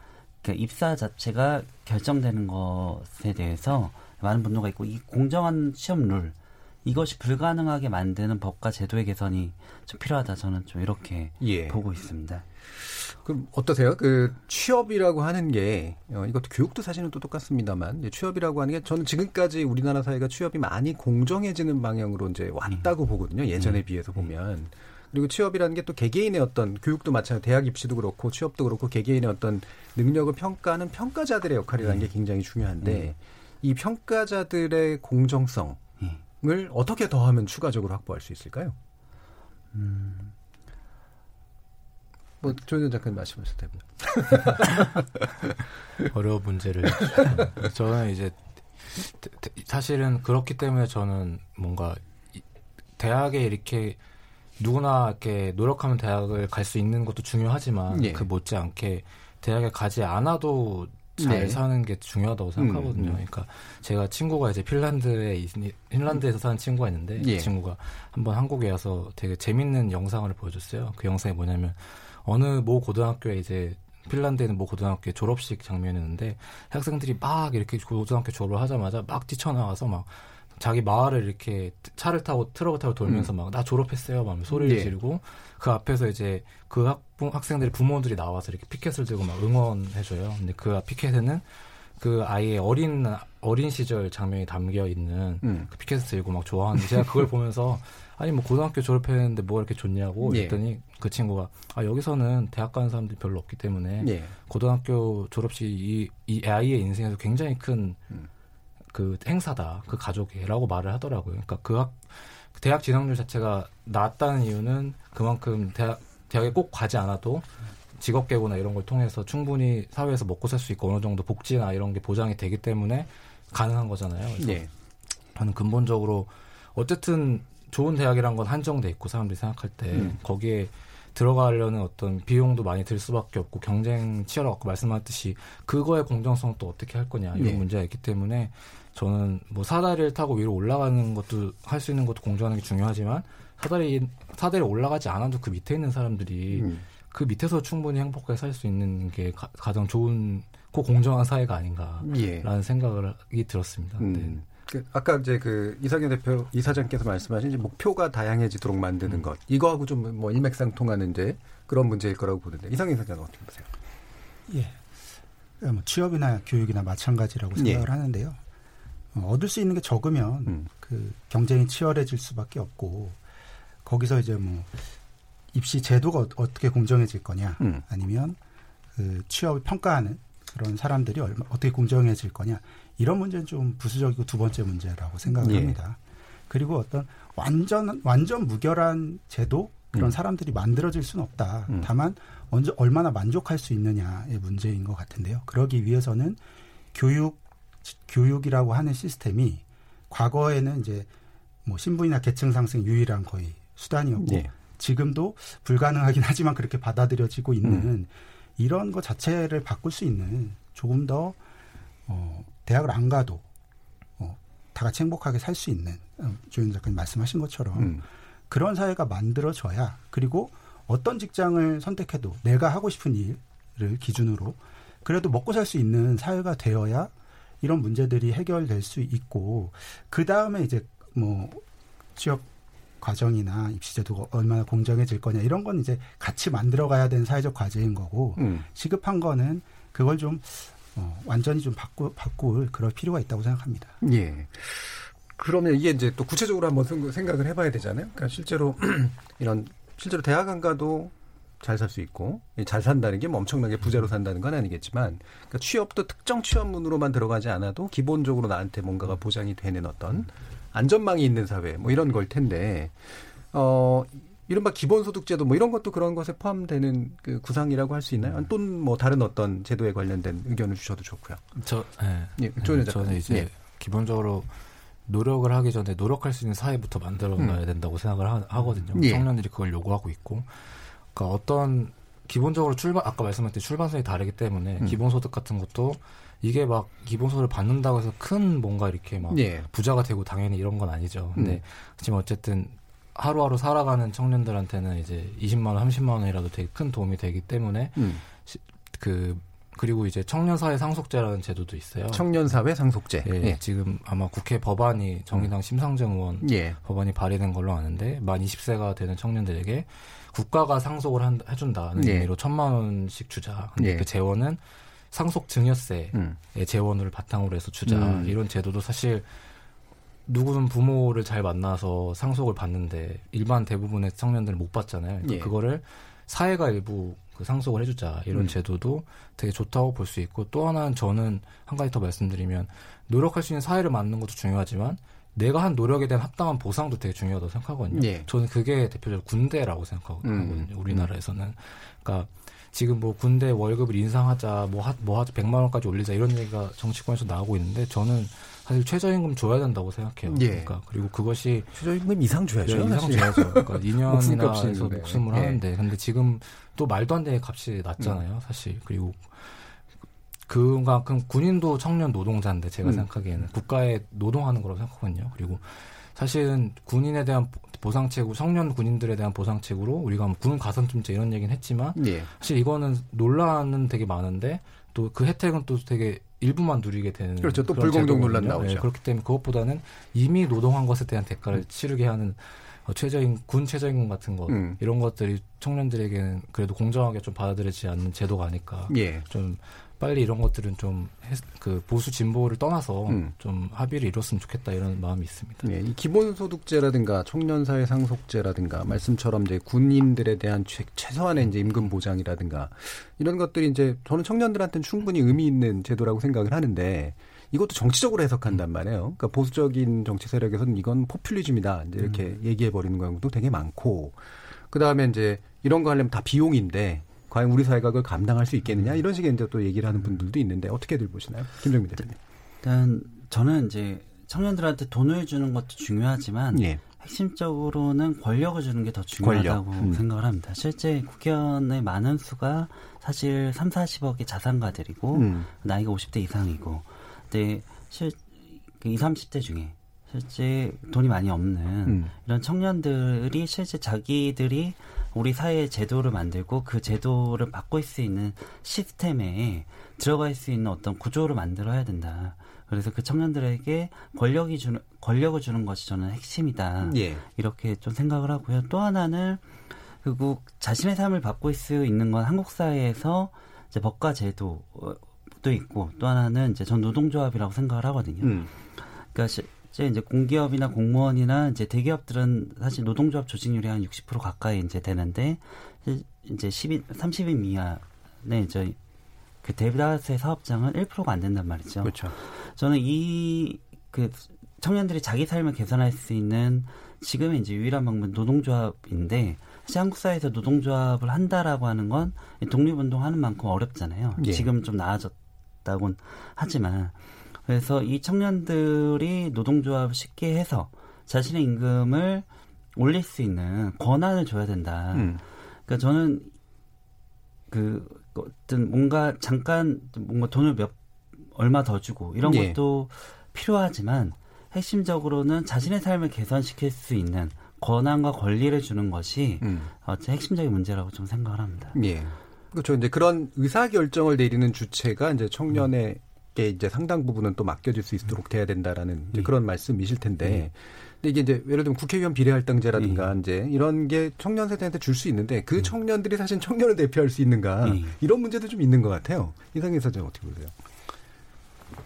그 입사 자체가 결정되는 것에 대해서 많은 분노가 있고 이 공정한 취업 룰 이것이 불가능하게 만드는 법과 제도의 개선이 좀 필요하다 저는 좀 이렇게 예. 보고 있습니다. 그럼 어떠세요? 그 취업이라고 하는 게 어, 이것도 교육도 사실은 또 똑같습니다만 취업이라고 하는 게 저는 지금까지 우리나라 사회가 취업이 많이 공정해지는 방향으로 이제 왔다고 음. 보거든요. 예전에 음. 비해서 보면. 그리고 취업이라는 게 또 개개인의 어떤 교육도 마찬가지 대학 입시도 그렇고 취업도 그렇고 개개인의 어떤 능력을 평가하는 평가자들의 역할이라는 음. 게 굉장히 중요한데 음. 이 평가자들의 공정성 을 어떻게 더하면 추가적으로 확보할 수 있을까요? 음. 뭐 조현 작가님 말씀하셔도 되고. 어려운 문제를 저는 이제 사실은 그렇기 때문에 저는 뭔가 대학에 이렇게 누구나 이렇게 노력하면 대학을 갈 수 있는 것도 중요하지만 예. 그 못지않게 대학에 가지 않아도 잘 네. 사는 게 중요하다고 생각하거든요. 음, 음. 그러니까 제가 친구가 이제 핀란드에 핀란드에서 사는 친구가 있는데 예. 그 친구가 한번 한국에 와서 되게 재밌는 영상을 보여줬어요. 그 영상이 뭐냐면 어느 모 고등학교에 이제 핀란드에는 뭐 고등학교 졸업식 장면이었는데 학생들이 막 이렇게 고등학교 졸업을 하자마자 막 뛰쳐나와서 막 자기 마을을 이렇게 차를 타고 트럭을 타고 돌면서 음. 막나 졸업했어요 막 소리를 예. 지르고 그 앞에서 이제 그 학, 학생들이 부모들이 나와서 이렇게 피켓을 들고 막 응원해줘요. 근데 그 피켓에는 그 아이의 어린 어린 시절 장면이 담겨 있는 음. 그 피켓을 들고 막 좋아하는데 제가 그걸 보면서 아니 뭐 고등학교 졸업했는데 뭐가 이렇게 좋냐고 예. 그랬더니 그 친구가 아 여기서는 대학 가는 사람들이 별로 없기 때문에 예. 고등학교 졸업식 이, 이 아이의 인생에서 굉장히 큰그 음. 그 행사다 그 가족이라고 말을 하더라고요. 그러니까 그 학, 대학 진학률 자체가 낮다는 이유는 그만큼 대학 대학에 꼭 가지 않아도 직업 계고나 이런 걸 통해서 충분히 사회에서 먹고 살 수 있고 어느 정도 복지나 이런 게 보장이 되기 때문에 가능한 거잖아요. 그래서 네. 저는 근본적으로 어쨌든 좋은 대학이란 건 한정돼 있고 사람들이 생각할 때 음. 거기에 들어가려는 어떤 비용도 많이 들 수밖에 없고 경쟁 치열하고 말씀하셨듯이 그거의 공정성 또 어떻게 할 거냐 이런 네. 문제가 있기 때문에 저는 뭐 사다리를 타고 위로 올라가는 것도 할 수 있는 것도 공정하는 게 중요하지만 사다리 사다리 올라가지 않아도 그 밑에 있는 사람들이 음. 그 밑에서 충분히 행복하게 살 수 있는 게 가, 장 좋은 고 공정한 사회가 아닌가라는 예. 생각이 들었습니다. 음. 네. 그 아까 이제 그 이상현 대표 이사장께서 말씀하신 이제 목표가 다양해지도록 만드는 음. 것 이거하고 좀 뭐 일맥상통하는 이제 그런 문제일 거라고 보는데 이상현 이사장은 어떻게 보세요? 예, 뭐 취업이나 교육이나 마찬가지라고 예. 생각을 예. 하는데요. 어, 얻을 수 있는 게 적으면 음. 그 경쟁이 치열해질 수밖에 없고 거기서 이제 뭐 입시 제도가 어, 떻게 공정해질 거냐 음. 아니면 그 취업을 평가하는 그런 사람들이 얼마, 어떻게 공정해질 거냐 이런 문제는 좀 부수적이고 두 번째 문제라고 생각을 예. 합니다. 그리고 어떤 완전 완전 무결한 제도 그런 음. 사람들이 만들어질 수는 없다. 음. 다만 언제 얼마나 만족할 수 있느냐의 문제인 것 같은데요. 그러기 위해서는 교육 교육이라고 하는 시스템이 과거에는 이제 뭐 신분이나 계층 상승 유일한 거의 수단이었고 네. 지금도 불가능하긴 하지만 그렇게 받아들여지고 있는 음. 이런 것 자체를 바꿀 수 있는 조금 더 어, 대학을 안 가도 어, 다 같이 행복하게 살 수 있는 어, 조윤 작가님 말씀하신 것처럼 음. 그런 사회가 만들어져야 그리고 어떤 직장을 선택해도 내가 하고 싶은 일을 기준으로 그래도 먹고 살 수 있는 사회가 되어야 이런 문제들이 해결될 수 있고 그 다음에 이제 뭐 취업 과정이나 입시 제도가 얼마나 공정해질 거냐 이런 건 이제 같이 만들어가야 되는 사회적 과제인 거고 음. 시급한 거는 그걸 좀 어, 완전히 좀 바꾸, 바꿀 그럴 필요가 있다고 생각합니다. 예. 그러면 이게 이제 또 구체적으로 한번 생각을 해봐야 되잖아요. 그러니까 실제로 이런 실제로 대학 안 가도 잘 살 수 있고 잘 산다는 게 뭐 엄청나게 부자로 산다는 건 아니겠지만 그러니까 취업도 특정 취업문으로만 들어가지 않아도 기본적으로 나한테 뭔가가 보장이 되는 어떤 안전망이 있는 사회 뭐 이런 걸 텐데 어 이른바 기본소득제도 뭐 이런 것도 그런 것에 포함되는 그 구상이라고 할 수 있나요? 또는 뭐 다른 어떤 제도에 관련된 의견을 주셔도 좋고요. 저, 네. 예, 네, 저는 이제 네. 기본적으로 노력을 하기 전에 노력할 수 있는 사회부터 만들어 놔야 음. 된다고 생각을 하, 거든요 예. 청년들이 그걸 요구하고 있고, 그러니까 어떤 기본적으로 출발 아까 말씀하셨듯이 출발선이 다르기 때문에 음. 기본소득 같은 것도 이게 막 기본소득을 받는다고 해서 큰 뭔가 이렇게 막 예. 부자가 되고 당연히 이런 건 아니죠. 근데 음. 지금 어쨌든 하루하루 살아가는 청년들한테는 이제 20만 원, 30만 원이라도 되게 큰 도움이 되기 때문에 음. 시, 그 그리고 이제 청년사회 상속제라는 제도도 있어요. 청년사회 상속제. 예, 예. 지금 아마 국회 법안이 정의당 음. 심상정 의원 예. 법안이 발의된 걸로 아는데 만 20세가 되는 청년들에게 국가가 상속을 한, 해준다는 예. 의미로 천만 원씩 주자. 근데 예. 그 재원은 상속 증여세의 음. 재원을 바탕으로 해서 주자. 음. 이런 제도도 사실 누구는 부모를 잘 만나서 상속을 받는데 일반 대부분의 청년들은 못 받잖아요. 그러니까 예. 그거를 사회가 일부 그 상속을 해주자 이런 음. 제도도 되게 좋다고 볼 수 있고 또 하나는 저는 한 가지 더 말씀드리면 노력할 수 있는 사회를 만드는 것도 중요하지만 내가 한 노력에 대한 합당한 보상도 되게 중요하다고 생각하거든요. 예. 저는 그게 대표적으로 군대라고 생각하거든요. 음. 우리나라에서는. 그러니까 지금 뭐 군대 월급을 인상하자, 뭐 하, 뭐 하자, 100만 원까지 올리자 이런 얘기가 정치권에서 나오고 있는데 저는 사실 최저임금 줘야 된다고 생각해요. 예. 그러니까 그리고 그것이 최저임금 이상 줘야죠. 네, 이상. 줘야죠. 그러니까 목숨값이 2년이나 해서. 목숨을 예. 하는데 근데 지금 또 말도 안 되게 값이 낮잖아요. 사실 그리고 그만큼 군인도 청년 노동자인데 제가 음. 생각하기에는 국가에 노동하는 거라고 생각하거든요. 그리고 사실은 군인에 대한 보상책으로 청년 군인들에 대한 보상책으로 우리가 뭐군 가산점제 이런 얘기는 했지만 예. 사실 이거는 논란은 되게 많은데 또 그 혜택은 또 되게 일부만 누리게 되는 그렇죠. 또 불공정. 논란 나오죠. 네, 그렇기 때문에 그것보다는 이미 노동한 것에 대한 대가를 음. 치르게 하는 어, 최저임 군 최저임금 같은 것 음. 이런 것들이 청년들에게는 그래도 공정하게 좀 받아들이지 않는 제도가 아닐까. 예. 좀 빨리 이런 것들은 좀 그 보수 진보를 떠나서 음. 좀 합의를 이뤘으면 좋겠다 이런 마음이 있습니다. 예, 이 기본소득제라든가 청년사회 상속제라든가 말씀처럼 이제 군인들에 대한 최, 최소한의 이제 임금 보장이라든가 이런 것들이 이제 저는 청년들한테는 충분히 의미 있는 제도라고 생각을 하는데 이것도 정치적으로 해석한단 말이에요. 그러니까 보수적인 정치 세력에서는 이건 포퓰리즘이다 이제 이렇게 얘기해 버리는 경우도 되게 많고 그 다음에 이제 이런 거 하려면 다 비용인데 과연 우리 사회가 그걸 감당할 수 있겠느냐 이런 식의 이제 또 얘기를 하는 분들도 있는데 어떻게들 보시나요, 김정민 대표님? 일단 저는 이제 청년들한테 돈을 주는 것도 중요하지만 예. 핵심적으로는 권력을 주는 게 더 중요하다고 권력. 음. 생각을 합니다. 실제 국회의원의 많은 수가 사실 3, 40억의 자산가들이고 음. 나이가 50대 이상이고 근데 실 20, 30대 중에 실제 돈이 많이 없는 음. 이런 청년들이 실제 자기들이 우리 사회의 제도를 만들고 그 제도를 바꿀 수 있는 시스템에 들어갈 수 있는 어떤 구조를 만들어야 된다. 그래서 그 청년들에게 권력이 주는 권력을 주는 것이 저는 핵심이다. 예. 이렇게 좀 생각을 하고요. 또 하나는 결국 자신의 삶을 바꿀 수 있는 건 한국 사회에서 이제 법과 제도도 있고 또 하나는 이제 전 노동조합이라고 생각을 하거든요. 음. 그러니까 실제 이제 공기업이나 공무원이나 이제 대기업들은 사실 노동조합 조직률이 한 60% 가까이 이제 되는데 이제 10인 30인 미만의 이제 그 대다수의 사업장은 1%가 안 된단 말이죠. 그렇죠. 저는 이 그 청년들이 자기 삶을 개선할 수 있는 지금의 이제 유일한 방법은 노동조합인데 사실 한국 사회에서 노동조합을 한다라고 하는 건 독립운동 하는 만큼 어렵잖아요. 예. 지금 좀 나아졌다곤 하지만 그래서 이 청년들이 노동조합을 쉽게 해서 자신의 임금을 올릴 수 있는 권한을 줘야 된다. 음. 그러니까 저는 그 어떤 뭔가 잠깐 뭔가 돈을 몇 얼마 더 주고 이런 예. 것도 필요하지만 핵심적으로는 자신의 삶을 개선시킬 수 있는 권한과 권리를 주는 것이 음. 어, 제 핵심적인 문제라고 좀 생각을 합니다. 예. 그렇죠. 이제 그런 의사 결정을 내리는 주체가 이제 청년에게 이제 상당 부분은 또 맡겨질 수 있도록 돼야 된다라는 이제 그런 말씀이실 텐데. 근데 이게 이제 예를 들면 국회의원 비례할당제라든가 이제 이런 게 청년 세대한테 줄 수 있는데 그 청년들이 사실 청년을 대표할 수 있는가 이런 문제도 좀 있는 것 같아요. 이상희 사장 어떻게 보세요?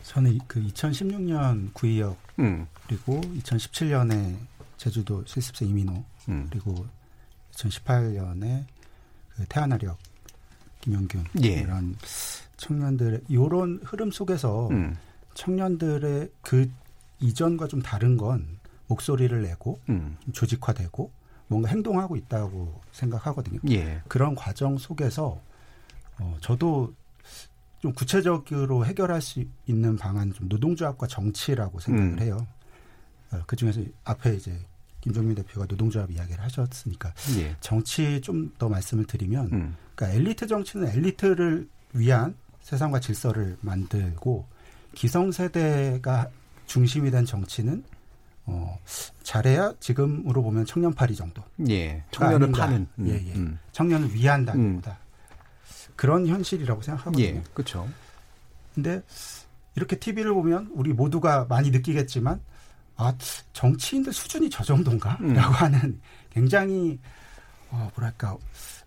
저는 이- 그 2016년 구의역 음. 그리고 2017년에 제주도 실습생 이민호 음. 그리고 2018년에 그 태안화력 김영균 예. 이런 청년들의 이런 흐름 속에서 음. 청년들의 그 이전과 좀 다른 건 목소리를 내고 음. 조직화되고 뭔가 행동하고 있다고 생각하거든요. 예. 그런 과정 속에서 어, 저도 좀 구체적으로 해결할 수 있는 방안 좀 노동조합과 정치라고 생각을 음. 해요. 어, 그 중에서 앞에 이제 김종민 대표가 노동조합 이야기를 하셨으니까 예. 정치 좀 더 말씀을 드리면 음. 그러니까 엘리트 정치는 엘리트를 위한 세상과 질서를 만들고 기성세대가 중심이 된 정치는 어, 잘해야 지금으로 보면 청년파리 정도. 예. 청년을 아닌가. 파는. 음. 예, 예. 음. 청년을 위한다기보다 그런 현실이라고 생각하거든요. 예. 그렇죠. 근데 이렇게 TV를 보면 우리 모두가 많이 느끼겠지만 아 정치인들 수준이 저 정도인가 라고 음. 하는 굉장히 어, 뭐랄까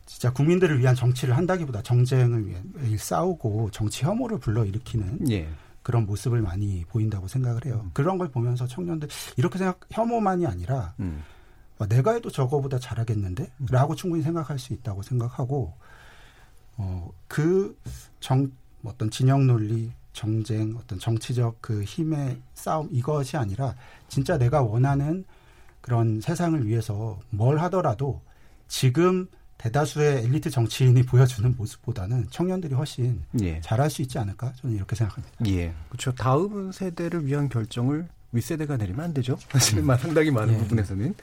진짜 국민들을 위한 정치를 한다기보다 정쟁을 위해 싸우고 정치 혐오를 불러일으키는 예. 그런 모습을 많이 보인다고 생각을 해요. 그런 걸 보면서 청년들 이렇게 생각 혐오만이 아니라 음. 어, 내가 해도 저거보다 잘하겠는데?라고 충분히 생각할 수 있다고 생각하고 어, 그 정 어떤 진영 논리 정쟁, 어떤 정치적 그 힘의 싸움 이것이 아니라 진짜 내가 원하는 그런 세상을 위해서 뭘 하더라도 지금 대다수의 엘리트 정치인이 보여주는 모습보다는 청년들이 훨씬 예. 잘할 수 있지 않을까 저는 이렇게 생각합니다. 예, 그렇죠. 다음 세대를 위한 결정을 윗세대가 내리면 안 되죠. 사실은 음. 상당히 많은 예. 부분에서는.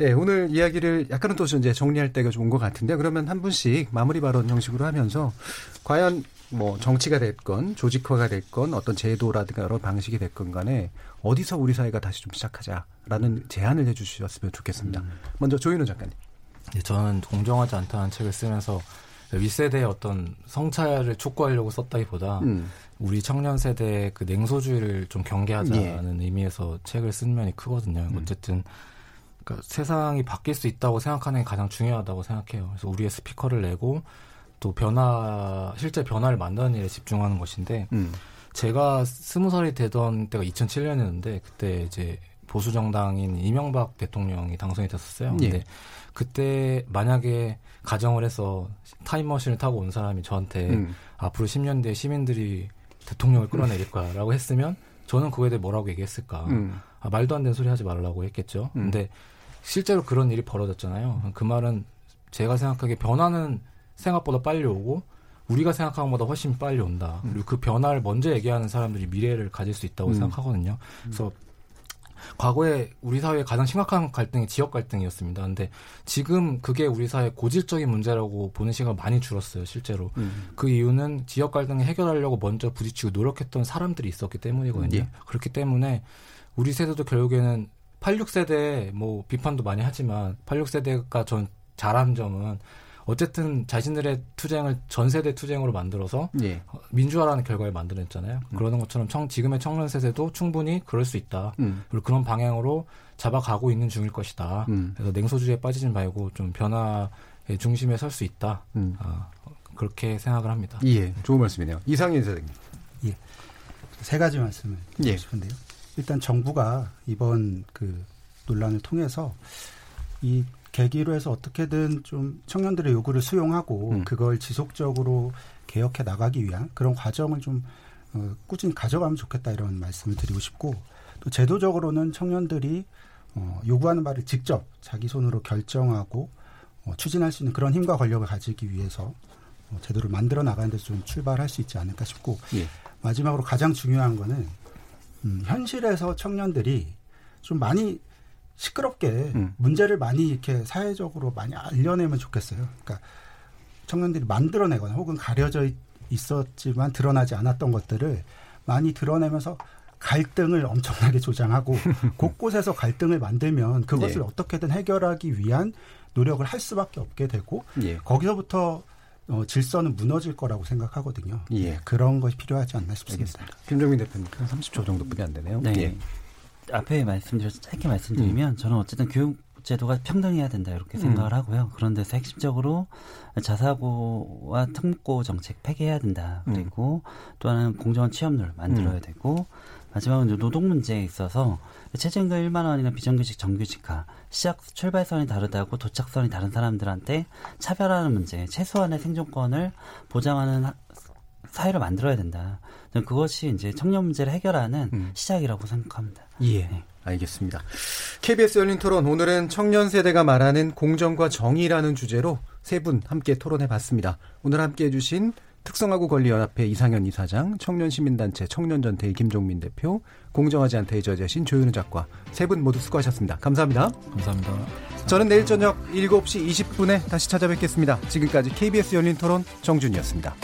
예, 오늘 이야기를 약간은 또 이제 정리할 때가 좀 온 것 같은데 그러면 한 분씩 마무리 발언 형식으로 하면서 과연 뭐 정치가 됐건 조직화가 됐건 어떤 제도라든가 여러 방식이 됐건 간에 어디서 우리 사회가 다시 좀 시작하자라는 제안을 해주셨으면 좋겠습니다. 음. 먼저 조윤호 작가님. 네, 저는 공정하지 않다는 책을 쓰면서 윗세대의 어떤 성찰을 촉구하려고 썼다기보다 음. 우리 청년 세대의 그 냉소주의를 좀 경계하자는 예. 의미에서 책을 쓴 면이 크거든요. 음. 어쨌든 그러니까 세상이 바뀔 수 있다고 생각하는 게 가장 중요하다고 생각해요. 그래서 우리의 스피커를 내고 또 변화 실제 변화를 만드는 일에 집중하는 것인데 음. 제가 스무 살이 되던 때가 2007년이었는데 그때 이제 보수 정당인 이명박 대통령이 당선이 됐었어요. 예. 근데 그때 만약에 가정을 해서 타임머신을 타고 온 사람이 저한테 음. 앞으로 10년 뒤에 시민들이 대통령을 끌어내릴 거야라고 했으면 저는 그거에 대해 뭐라고 얘기했을까? 음. 아, 말도 안 되는 소리 하지 말라고 했겠죠. 음. 근데 실제로 그런 일이 벌어졌잖아요. 그 말은 제가 생각하기에 변화는 생각보다 빨리 오고 우리가 생각하는 것보다 훨씬 빨리 온다. 음. 그리고 그 변화를 먼저 얘기하는 사람들이 미래를 가질 수 있다고 음. 생각하거든요. 그래서 과거에 우리 사회의 가장 심각한 갈등이 지역 갈등이었습니다. 근데 지금 그게 우리 사회 고질적인 문제라고 보는 시간이 많이 줄었어요, 실제로. 음. 그 이유는 지역 갈등을 해결하려고 먼저 부딪히고 노력했던 사람들이 있었기 때문이거든요. 예. 그렇기 때문에 우리 세대도 결국에는 86세대 뭐 비판도 많이 하지만 86세대가 전 잘한 점은 어쨌든 자신들의 투쟁을 전 세대 투쟁으로 만들어서 예. 민주화라는 결과를 만들어냈잖아요. 음. 그러는 것처럼 청, 지금의 청년 세대도 충분히 그럴 수 있다. 음. 그리고 그런 방향으로 잡아가고 있는 중일 것이다. 음. 그래서 냉소주의에 빠지지 말고 좀 변화의 중심에 설 수 있다. 음. 아, 그렇게 생각을 합니다. 예, 좋은 말씀이네요. 이상인 사장님. 예, 세 가지 말씀을 드리고 예. 싶은데요. 일단 정부가 이번 그 논란을 통해서 이 계기로 해서 어떻게든 좀 청년들의 요구를 수용하고 음. 그걸 지속적으로 개혁해 나가기 위한 그런 과정을 좀 어, 꾸준히 가져가면 좋겠다 이런 말씀을 드리고 싶고 또 제도적으로는 청년들이 어, 요구하는 바를 직접 자기 손으로 결정하고 어, 추진할 수 있는 그런 힘과 권력을 가지기 위해서 어, 제도를 만들어 나가는 데서 좀 출발할 수 있지 않을까 싶고 예. 마지막으로 가장 중요한 거는 음, 현실에서 청년들이 좀 많이 시끄럽게 음. 문제를 많이 이렇게 사회적으로 많이 알려내면 좋겠어요. 그러니까 청년들이 만들어내거나 혹은 가려져 있었지만 드러나지 않았던 것들을 많이 드러내면서 갈등을 엄청나게 조장하고 곳곳에서 갈등을 만들면 그것을 예. 어떻게든 해결하기 위한 노력을 할 수밖에 없게 되고 예. 거기서부터 어, 질서는 무너질 거라고 생각하거든요. 예. 그런 것이 필요하지 않나 싶습니다. 김정민 대표님 한 30초 정도뿐이 안 되네요. 네. 예. 앞에 말씀드려서 짧게 말씀드리면 음. 저는 어쨌든 교육 제도가 평등해야 된다 이렇게 생각을 음. 하고요. 그런 데서 핵심적으로 자사고와 특목고 정책 폐기해야 된다. 음. 그리고 음. 또 하나는 공정한 취업률 만들어야 음. 되고 마지막은 노동 문제에 있어서 최저임금 1만 원이나 비정규직 정규직화 시작 출발선이 다르다고 도착선이 다른 사람들한테 차별하는 문제 최소한의 생존권을 보장하는 사회를 만들어야 된다. 그것이 이제 청년 문제를 해결하는 음. 시작이라고 생각합니다. 예. 네. 알겠습니다. KBS 열린 토론 오늘은 청년 세대가 말하는 공정과 정의라는 주제로 세 분 함께 토론해 봤습니다. 오늘 함께 해주신 특성화구 권리연합회 이상현 이사장, 청년시민단체 청년전태의 김종민 대표, 공정하지 않다 의 저자신 조윤우 작가 세 분 모두 수고하셨습니다. 감사합니다. 감사합니다. 저는 내일 저녁 7시 20분에 다시 찾아뵙겠습니다. 지금까지 KBS 열린 토론 정준이었습니다.